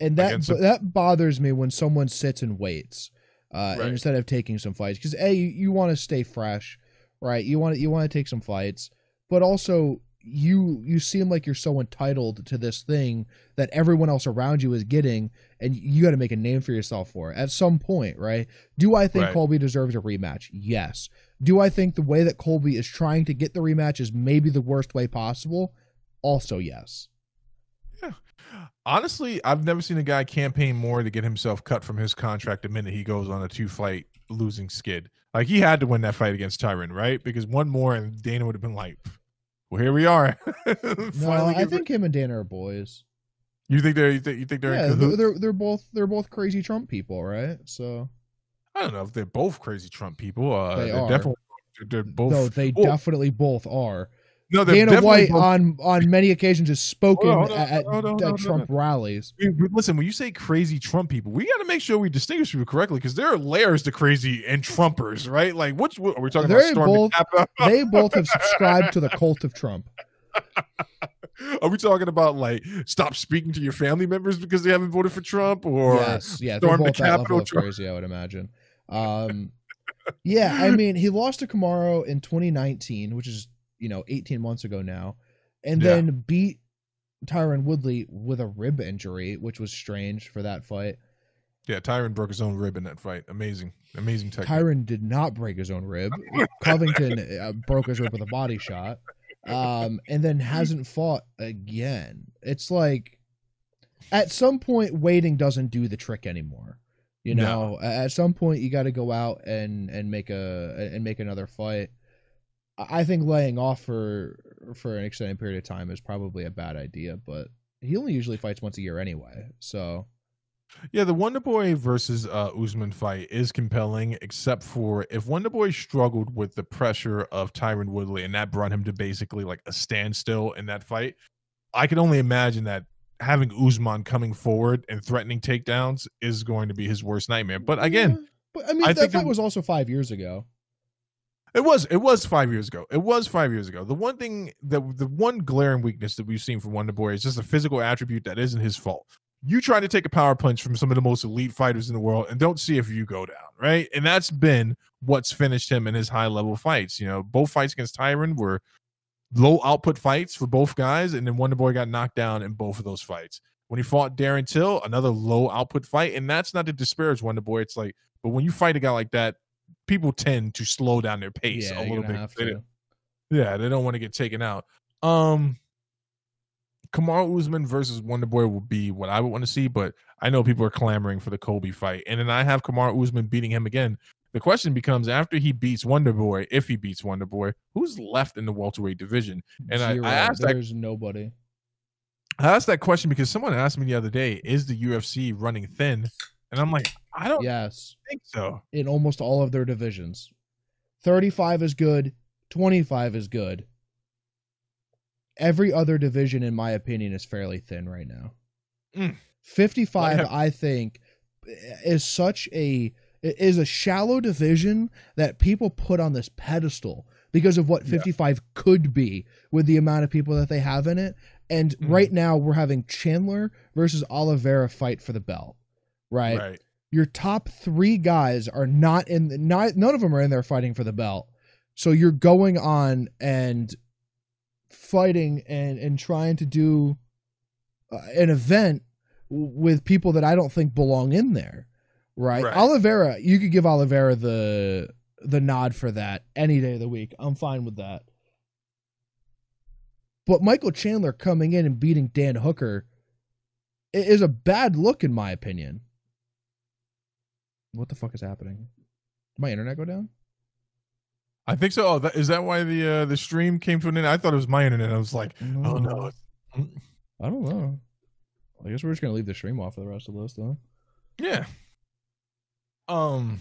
and that that bothers me when someone sits and waits, uh, Right. instead of taking some fights. Because a you, you want to stay fresh, right? You want you want to take some fights, but also you you seem like you're so entitled to this thing that everyone else around you is getting, and you got to make a name for yourself for it at some point, right? Do I think Right. Colby deserves a rematch? Yes. Do I think the way that Colby is trying to get the rematch is maybe the worst way possible? Also, yes. Honestly, I've never seen a guy campaign more to get himself cut from his contract the minute he goes on a two fight losing skid. Like he had to win that fight against Tyron, right? Because one more and Dana would have been like, "Well, here we are." No, I think him and Dana are boys. you think they're you think, you think they're yeah, in they're, they're both they're both crazy Trump people, right? So I don't know if they're both crazy Trump people. Uh, They are definitely they're both. no, they well, definitely both are. No, they're Dana White both- on on many occasions has spoken Hold on, hold on, at, Trump rallies. We- we- Listen, when you say crazy Trump people, we got to make sure we distinguish people correctly because there are layers to crazy and Trumpers, right? Like, which what, are we talking They're about? Both- They both have subscribed to the cult of Trump. Are we talking about like stop speaking to your family members because they haven't voted for Trump, or yes, yeah, storm the both that level Capitol crazy. I would imagine. Um, yeah, I mean, he lost to Kamaru in 2019, which is you know 18 months ago now, and Yeah. then beat Tyron Woodley with a rib injury, which was strange for that fight. yeah, Tyron broke his own rib in that fight. Amazing, amazing technique. Tyron did not break his own rib. Covington uh, broke his rib with a body shot, um, and then hasn't fought again. It's like at some point, waiting doesn't do the trick anymore. You know, A- at some point, you got to go out and and make a and make another fight. I think laying off for for an extended period of time is probably a bad idea, but he only usually fights once a year anyway. So Yeah, the Wonder Boy versus uh, Usman fight is compelling, except for if Wonder Boy struggled with the pressure of Tyron Woodley, and that brought him to basically like a standstill in that fight. I can only imagine that having Usman coming forward and threatening takedowns is going to be his worst nightmare. But again, Yeah. but I mean I that think fight it- was also five years ago. It was it was five years ago. It was five years ago. The one thing that the one glaring weakness that we've seen from Wonder Boy is just a physical attribute that isn't his fault. You try to take a power punch from some of the most elite fighters in the world and don't see if you go down, right? And that's been what's finished him in his high level fights. You know, both fights against Tyron were low output fights for both guys, and then Wonder Boy got knocked down in both of those fights. When he fought Darren Till, another low output fight, and that's not to disparage Wonder Boy. It's like, but when you fight a guy like that, people tend to slow down their pace Yeah, a little bit. They- yeah, they don't want to get taken out. Um Kamaru Usman versus Wonder Boy will be what I would want to see, but I know people are clamoring for the Colby fight. And then I have Kamaru Usman beating him again. The question becomes after he beats Wonder Boy, if he beats Wonder Boy, who's left in the welterweight division? And I- I asked that- There's nobody. I asked that question because someone asked me the other day, is the UFC running thin? And I'm like, I don't Yes, think so. in almost all of their divisions. 35 is good, 25 is good. Every other division, in my opinion, is fairly thin right now. Mm. 55, Well, I think, is such a is a shallow division that people put on this pedestal because of what Yeah. 55 could be with the amount of people that they have in it. And Mhm. right now, we're having Chandler versus Oliveira fight for the belt. Right? Right. Your top three guys are not in. Not none of them are in there fighting for the belt. So you're going on and fighting and and trying to do uh, an event w- with people that I don't think belong in there. Right? Right. Oliveira, you could give Oliveira the the nod for that any day of the week. I'm fine with that. But Michael Chandler coming in and beating Dan Hooker is a bad look in my opinion. What the fuck is happening? Did my internet go down? I think so. Oh, that, is that why the uh, the stream came to an end? I thought it was my internet. I was like, oh no. I don't know. I guess we're just gonna leave the stream off for the rest of this, though. Yeah. Um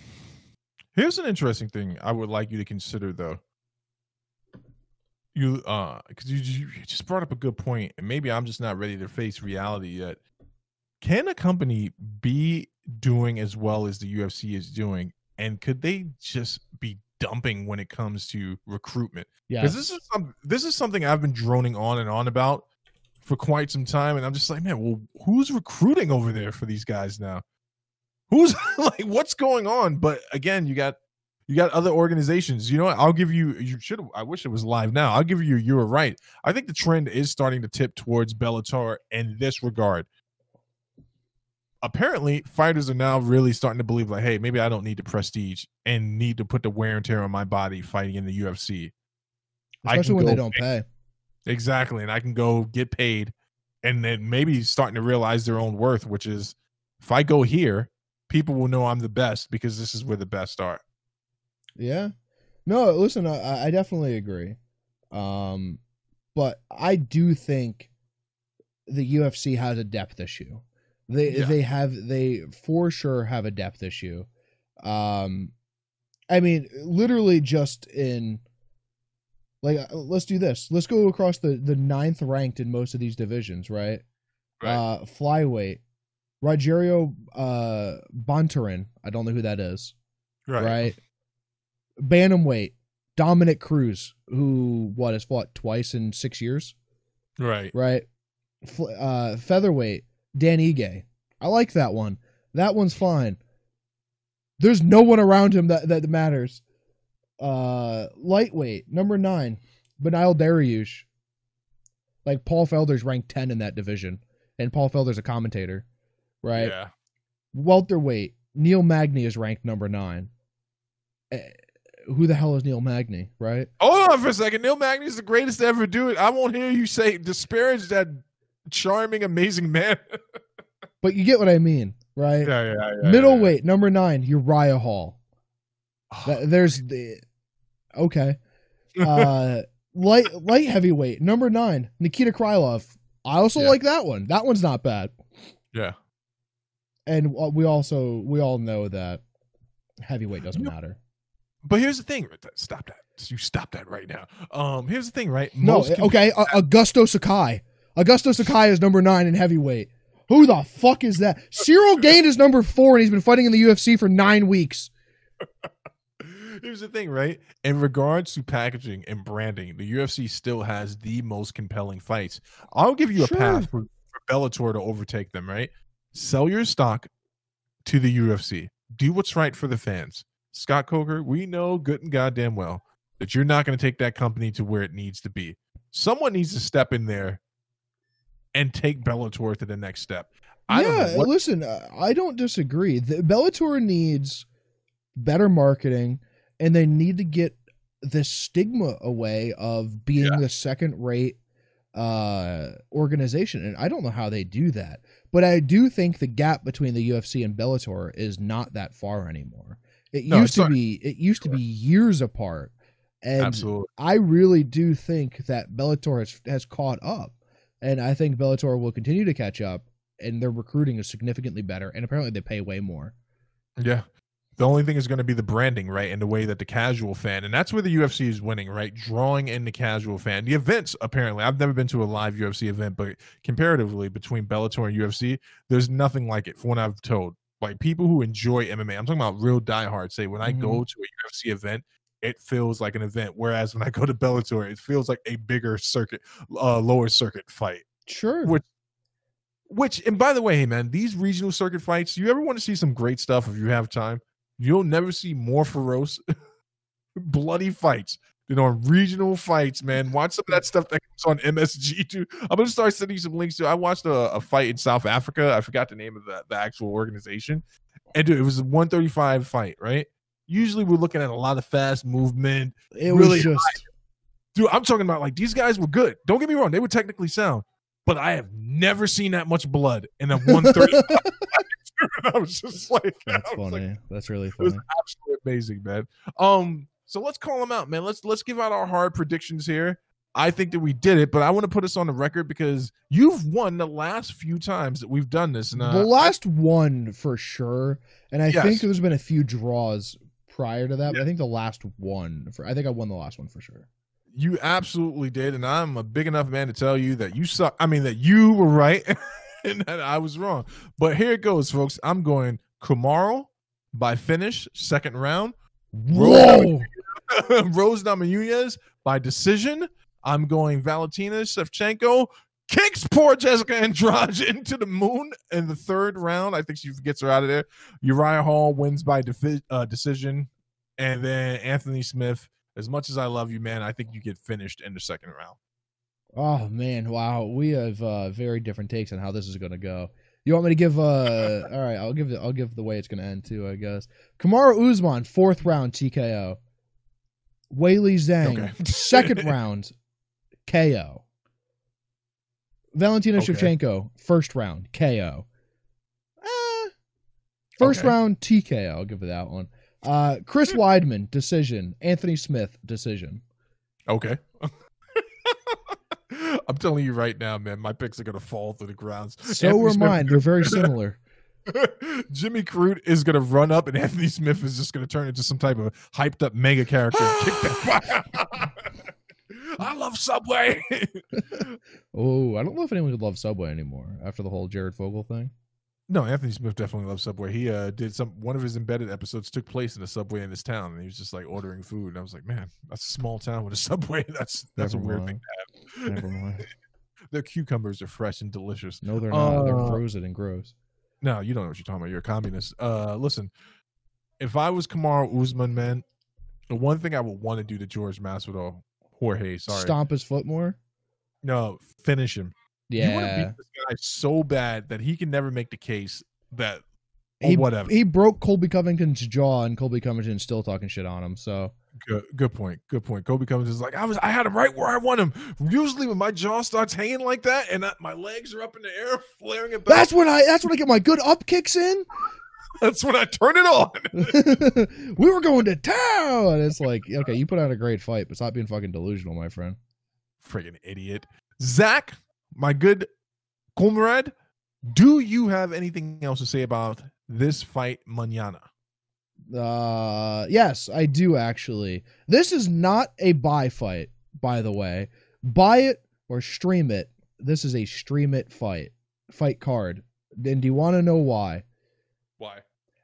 here's an interesting thing I would like you to consider though. You uh cuz you, you just brought up a good point and maybe I'm just not ready to face reality yet. Can a company be doing as well as the UFC is doing and could they just be dumping when it comes to recruitment? Yeah, because this is some, this is something I've been droning on and on about for quite some time, and I'm just like, man, well, who's recruiting over there for these guys now? Who's like, what's going on? But again, you got you got other organizations. You know what? I'll give you. You should. I wish it was live now. I'll give you. You were right. I think the trend is starting to tip towards Bellator in this regard. Apparently, fighters are now really starting to believe like, hey, maybe I don't need the prestige and need to put the wear and tear on my body fighting in the UFC. Especially when they don't pay. Exactly. And I can go get paid and then maybe starting to realize their own worth, which is if I go here, people will know I'm the best because this is where the best are. Yeah. No, listen, I, I definitely agree. Um, but I do think the UFC has a depth issue. They Yeah. they have they for sure have a depth issue. Um, I mean, literally just in like uh, let's do this. Let's go across the the ninth ranked in most of these divisions, right? Uh, flyweight, Rogerio uh Bontorin. I don't know who that is Right. right? Bantamweight, Dominick Cruz, who what has fought twice in six years, Right. right? F- uh, featherweight, Dan Ige. I like that one. That one's fine. There's no one around him that that matters. Uh, lightweight, number nine, Beneil Dariush. Like Paul Felder's ranked ten in that division, and Paul Felder's a commentator, right? Yeah. welterweight Neil Magny is ranked number nine. Eh, who the hell is Neil Magny, right? Hold on for a second. Neil Magny is the greatest to ever do it. I won't hear you say disparage that charming, amazing man. But you get what I mean, right? yeah, yeah, yeah. Middleweight number nine Uriah Hall. yeah. Th- There's the okay. Uh, light light heavyweight number nine Nikita Krylov. I also Yeah. like that one. That one's not bad. yeah. And uh, we also we all know that heavyweight doesn't You- matter. But here's the thing. Stop that. You stop that right now. Um, here's the thing, right? No, Most com- okay. Uh, Augusto Sakai. Augusto Sakai is number nine in heavyweight. Who the fuck is that? Ciryl Gane is number four, and he's been fighting in the UFC for nine weeks. Here's the thing, right? In regards to packaging and branding, the UFC still has the most compelling fights. I'll give you a Sure. path for, for Bellator to overtake them, right? Sell your stock to the UFC. Do what's right for the fans. Scott Coker, we know good and goddamn well that you're not going to take that company to where it needs to be. Someone needs to step in there and take Bellator to the next step. I don't yeah, what listen, uh, I don't disagree. The Bellator needs better marketing, and they need to get this stigma away of being Yeah. the second-rate uh, organization, and I don't know how they do that. But I do think the gap between the UFC and Bellator is not that far anymore. It No, used to not- be. It used to be years apart, and absolutely. I really do think that Bellator has, has caught up, and I think Bellator will continue to catch up. And their recruiting is significantly better, and apparently they pay way more. Yeah. The only thing is going to be the branding, right? And the way that the casual fan, and that's where the UFC is winning, right? Drawing in the casual fan. The events, apparently, I've never been to a live UFC event, but comparatively between Bellator and UFC, there's nothing like it, from what I've told. Like people who enjoy MMA, I'm talking about real diehards, say when I go mm-hmm. to a UFC event, it feels like an event. Whereas when I go to Bellator, it feels like a bigger circuit, uh, lower circuit fight. Sure. Which- Which, and by the way, hey man, these regional circuit fights, you ever want to see some great stuff if you have time? You'll never see more ferocious, bloody fights than on regional fights, man. Watch some of that stuff that comes on MSG too. I'm gonna start sending you some links to. I watched a, a fight in South Africa. I forgot the name of the, the actual organization. And dude, it was a 135 fight, right? Usually we're looking at a lot of fast movement. it really was just Dude, I'm talking about like these guys were good. Don't get me wrong, they were technically sound, but I have never seen that much blood in a 135 I was just like, that's was like, funny. that's really it was funny. absolutely amazing, man. Um, so let's call them out, man. Let's let's give out our hard predictions here. I think that we did it, but I want to put us on the record because you've won the last few times that we've done this. And uh, the last one for sure, and I Yes. think there's been a few draws prior to that. But I think the last one for I think I won the last one for sure. you absolutely did, and I'm a big enough man to tell you that you suck. I mean that you were right and that I was wrong. But here it goes, folks. I'm going Kamaru by finish, second round. Whoa! Rose Namajunas by decision. I'm going Valentina Shevchenko kicks poor Jessica Andrade into the moon in the third round. I think she gets her out of there. Uriah Hall wins by defi- uh, decision, and then Anthony Smith. As much as I love you, man, I think you get finished in the second round. Oh man, wow. We have uh very different takes on how this is gonna go. You want me to give uh all right, I'll give the I'll give the way it's gonna end too, I guess. Kamaru Usman, fourth round TKO. Weili Zhang, Okay. second round KO. Valentina Okay. Shevchenko, first round KO. Eh, first Okay. round TKO, I'll give it that one. Uh Chris Weidman, decision. Anthony Smith, decision. Okay. I'm telling you right now, man, my picks are gonna fall through the grounds. So Anthony are Smith- mine. They're very similar. Jimmy Crute is gonna run up, and Anthony Smith is just gonna turn into some type of hyped up mega character. and kick that- I love Subway. Oh, I don't know if anyone could love Subway anymore after the whole Jared Fogle thing. no, Anthony Smith definitely loves Subway. He uh, did some one of his embedded episodes took place in a Subway in this town, and he was just like ordering food. And I was like, man, that's a small town with a Subway. That's that's Never a weird mind. thing. Never mind. Their cucumbers are fresh and delicious. No, they're not. they're Uh, frozen and gross. No, you don't know what you're talking about. You're a communist. Uh, listen, if I was Kamaru Usman, man, the one thing I would want to do to George Masvidal, Jorge, sorry, Stomp his foot more. no, finish him. Yeah, you want to beat this guy so bad that he can never make the case that or he whatever. he broke Colby Covington's jaw, and Colby Covington's still talking shit on him. So Good, good point. Good point. Kobe Cummins is like, I was, I had him right where I want him. Usually, when my jaw starts hanging like that and I, my legs are up in the air, flaring it back, that's when I that's when I get my good up kicks in. That's when I turn it on. we were going to town. It's like okay, you put on a great fight, but stop being fucking delusional, my friend. Friggin' idiot. Zach, my good comrade, do you have anything else to say about this fight, manana? Uh, yes, I do actually. This is not a buy fight, by the way. Buy it or stream it. This is a stream it fight, fight card. And do you want to know why?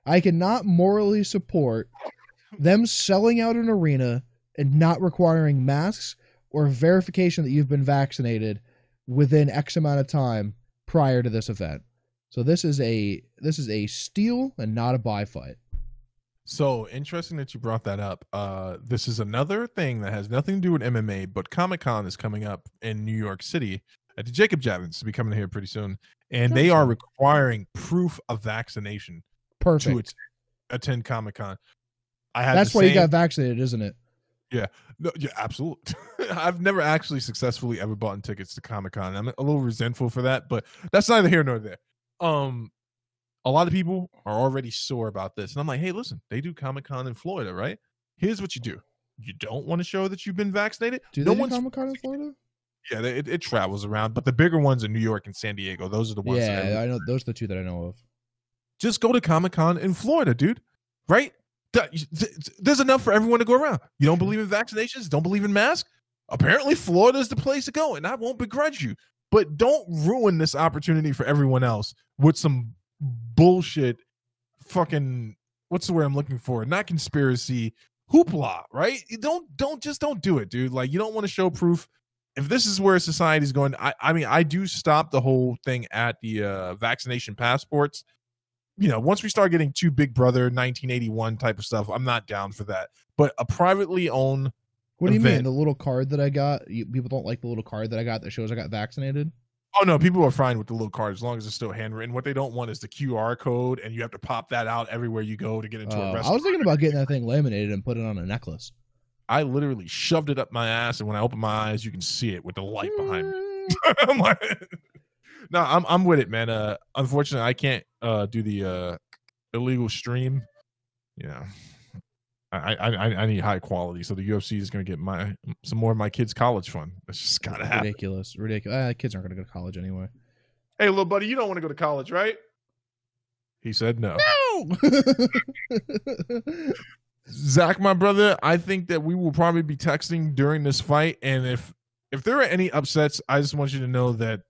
Why? I cannot morally support them selling out an arena and not requiring masks or verification that you've been vaccinated within X amount of time prior to this event. So this is a this is a steal and not a buy fight. So interesting that you brought that up. Uh, this is another thing that has nothing to do with MMA, but Comic Con is coming up in New York City at the Jacob Javits to be coming here pretty soon, and they are requiring proof of vaccination Perfect. to at- attend Comic Con. I had That's why you same- got vaccinated, isn't it? Yeah, no, yeah, absolutely. I've never actually successfully ever bought tickets to Comic Con. I'm a little resentful for that, but that's neither here nor there. Um, a lot of people are already sore about this, and I'm like, hey, listen, they do Comic Con in Florida, right? Here's what you do: you don't want to show that you've been vaccinated. Do no they do one's Comic Con in Florida? yeah, they- it, it travels around, but the bigger ones in New York and San Diego, those are the ones. that Yeah, I know those are the two that I know of. Just go to Comic Con in Florida, dude. Right? Th- th- There's enough for everyone to go around. You don't believe in vaccinations? Don't believe in masks? Apparently, Florida is the place to go, and I won't begrudge you. But don't ruin this opportunity for everyone else with some bullshit. Fucking what's the word I'm looking for? Not conspiracy, hoopla. Right? You don't don't just don't do it, dude. Like you don't want to show proof. If this is where society's going, I I mean I do stop the whole thing at the uh, vaccination passports you know, once we start getting too Big Brother 1981 type of stuff, I'm not down for that. But a privately owned, What do you mean? The little card that I got? You, people don't like the little card that I got that shows I got vaccinated. oh no, people are fine with the little card as long as it's still handwritten. What they don't want is the QR code, and you have to pop that out everywhere you go to get into Uh, a I restaurant. I was thinking about getting that thing laminated and put it on a necklace. I literally shoved it up my ass, and when I open my eyes, you can see it with the light behind me. Mm, I'm like, no, I'm I'm with it, man. Uh, unfortunately, I can't uh do the uh illegal stream. You know, I I I, I need high quality, so the UFC is going to get my some more of my kids' college fund. That's just gotta happen. Ridiculous, ridiculous. Uh, kids aren't going to go to college anyway. Hey, little buddy, you don't want to go to college, right? He said no. No. Zach, my brother, I think that we will probably be texting during this fight, and if if there are any upsets, I just want you to know that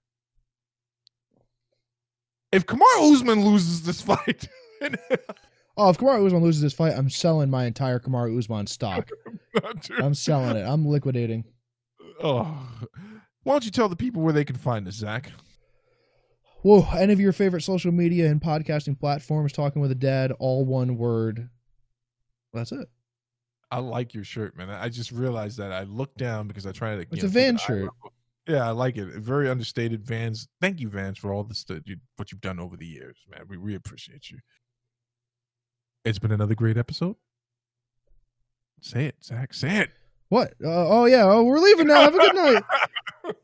if Kamaru Usman loses this fight, oh, if Kamaru Usman loses this fight, I'm selling my entire Kamaru Usman stock. I'm selling it. I'm liquidating. oh, why don't you tell the people where they can find us, Zach? Whoa, any of your favorite social media and podcasting platforms, talking with a dad, all one word. That's it. I like your shirt, man. I just realized that I looked down because I tried to. It's you a know, Van shirt. level. Yeah, I like it. Very understated Vans. Thank you, Vans, for all the that you what you've done over the years, man. We we appreciate you. It's been another great episode. Say it, Zach. Say it. What? Uh, oh yeah. Oh, we're leaving now. Have a good night.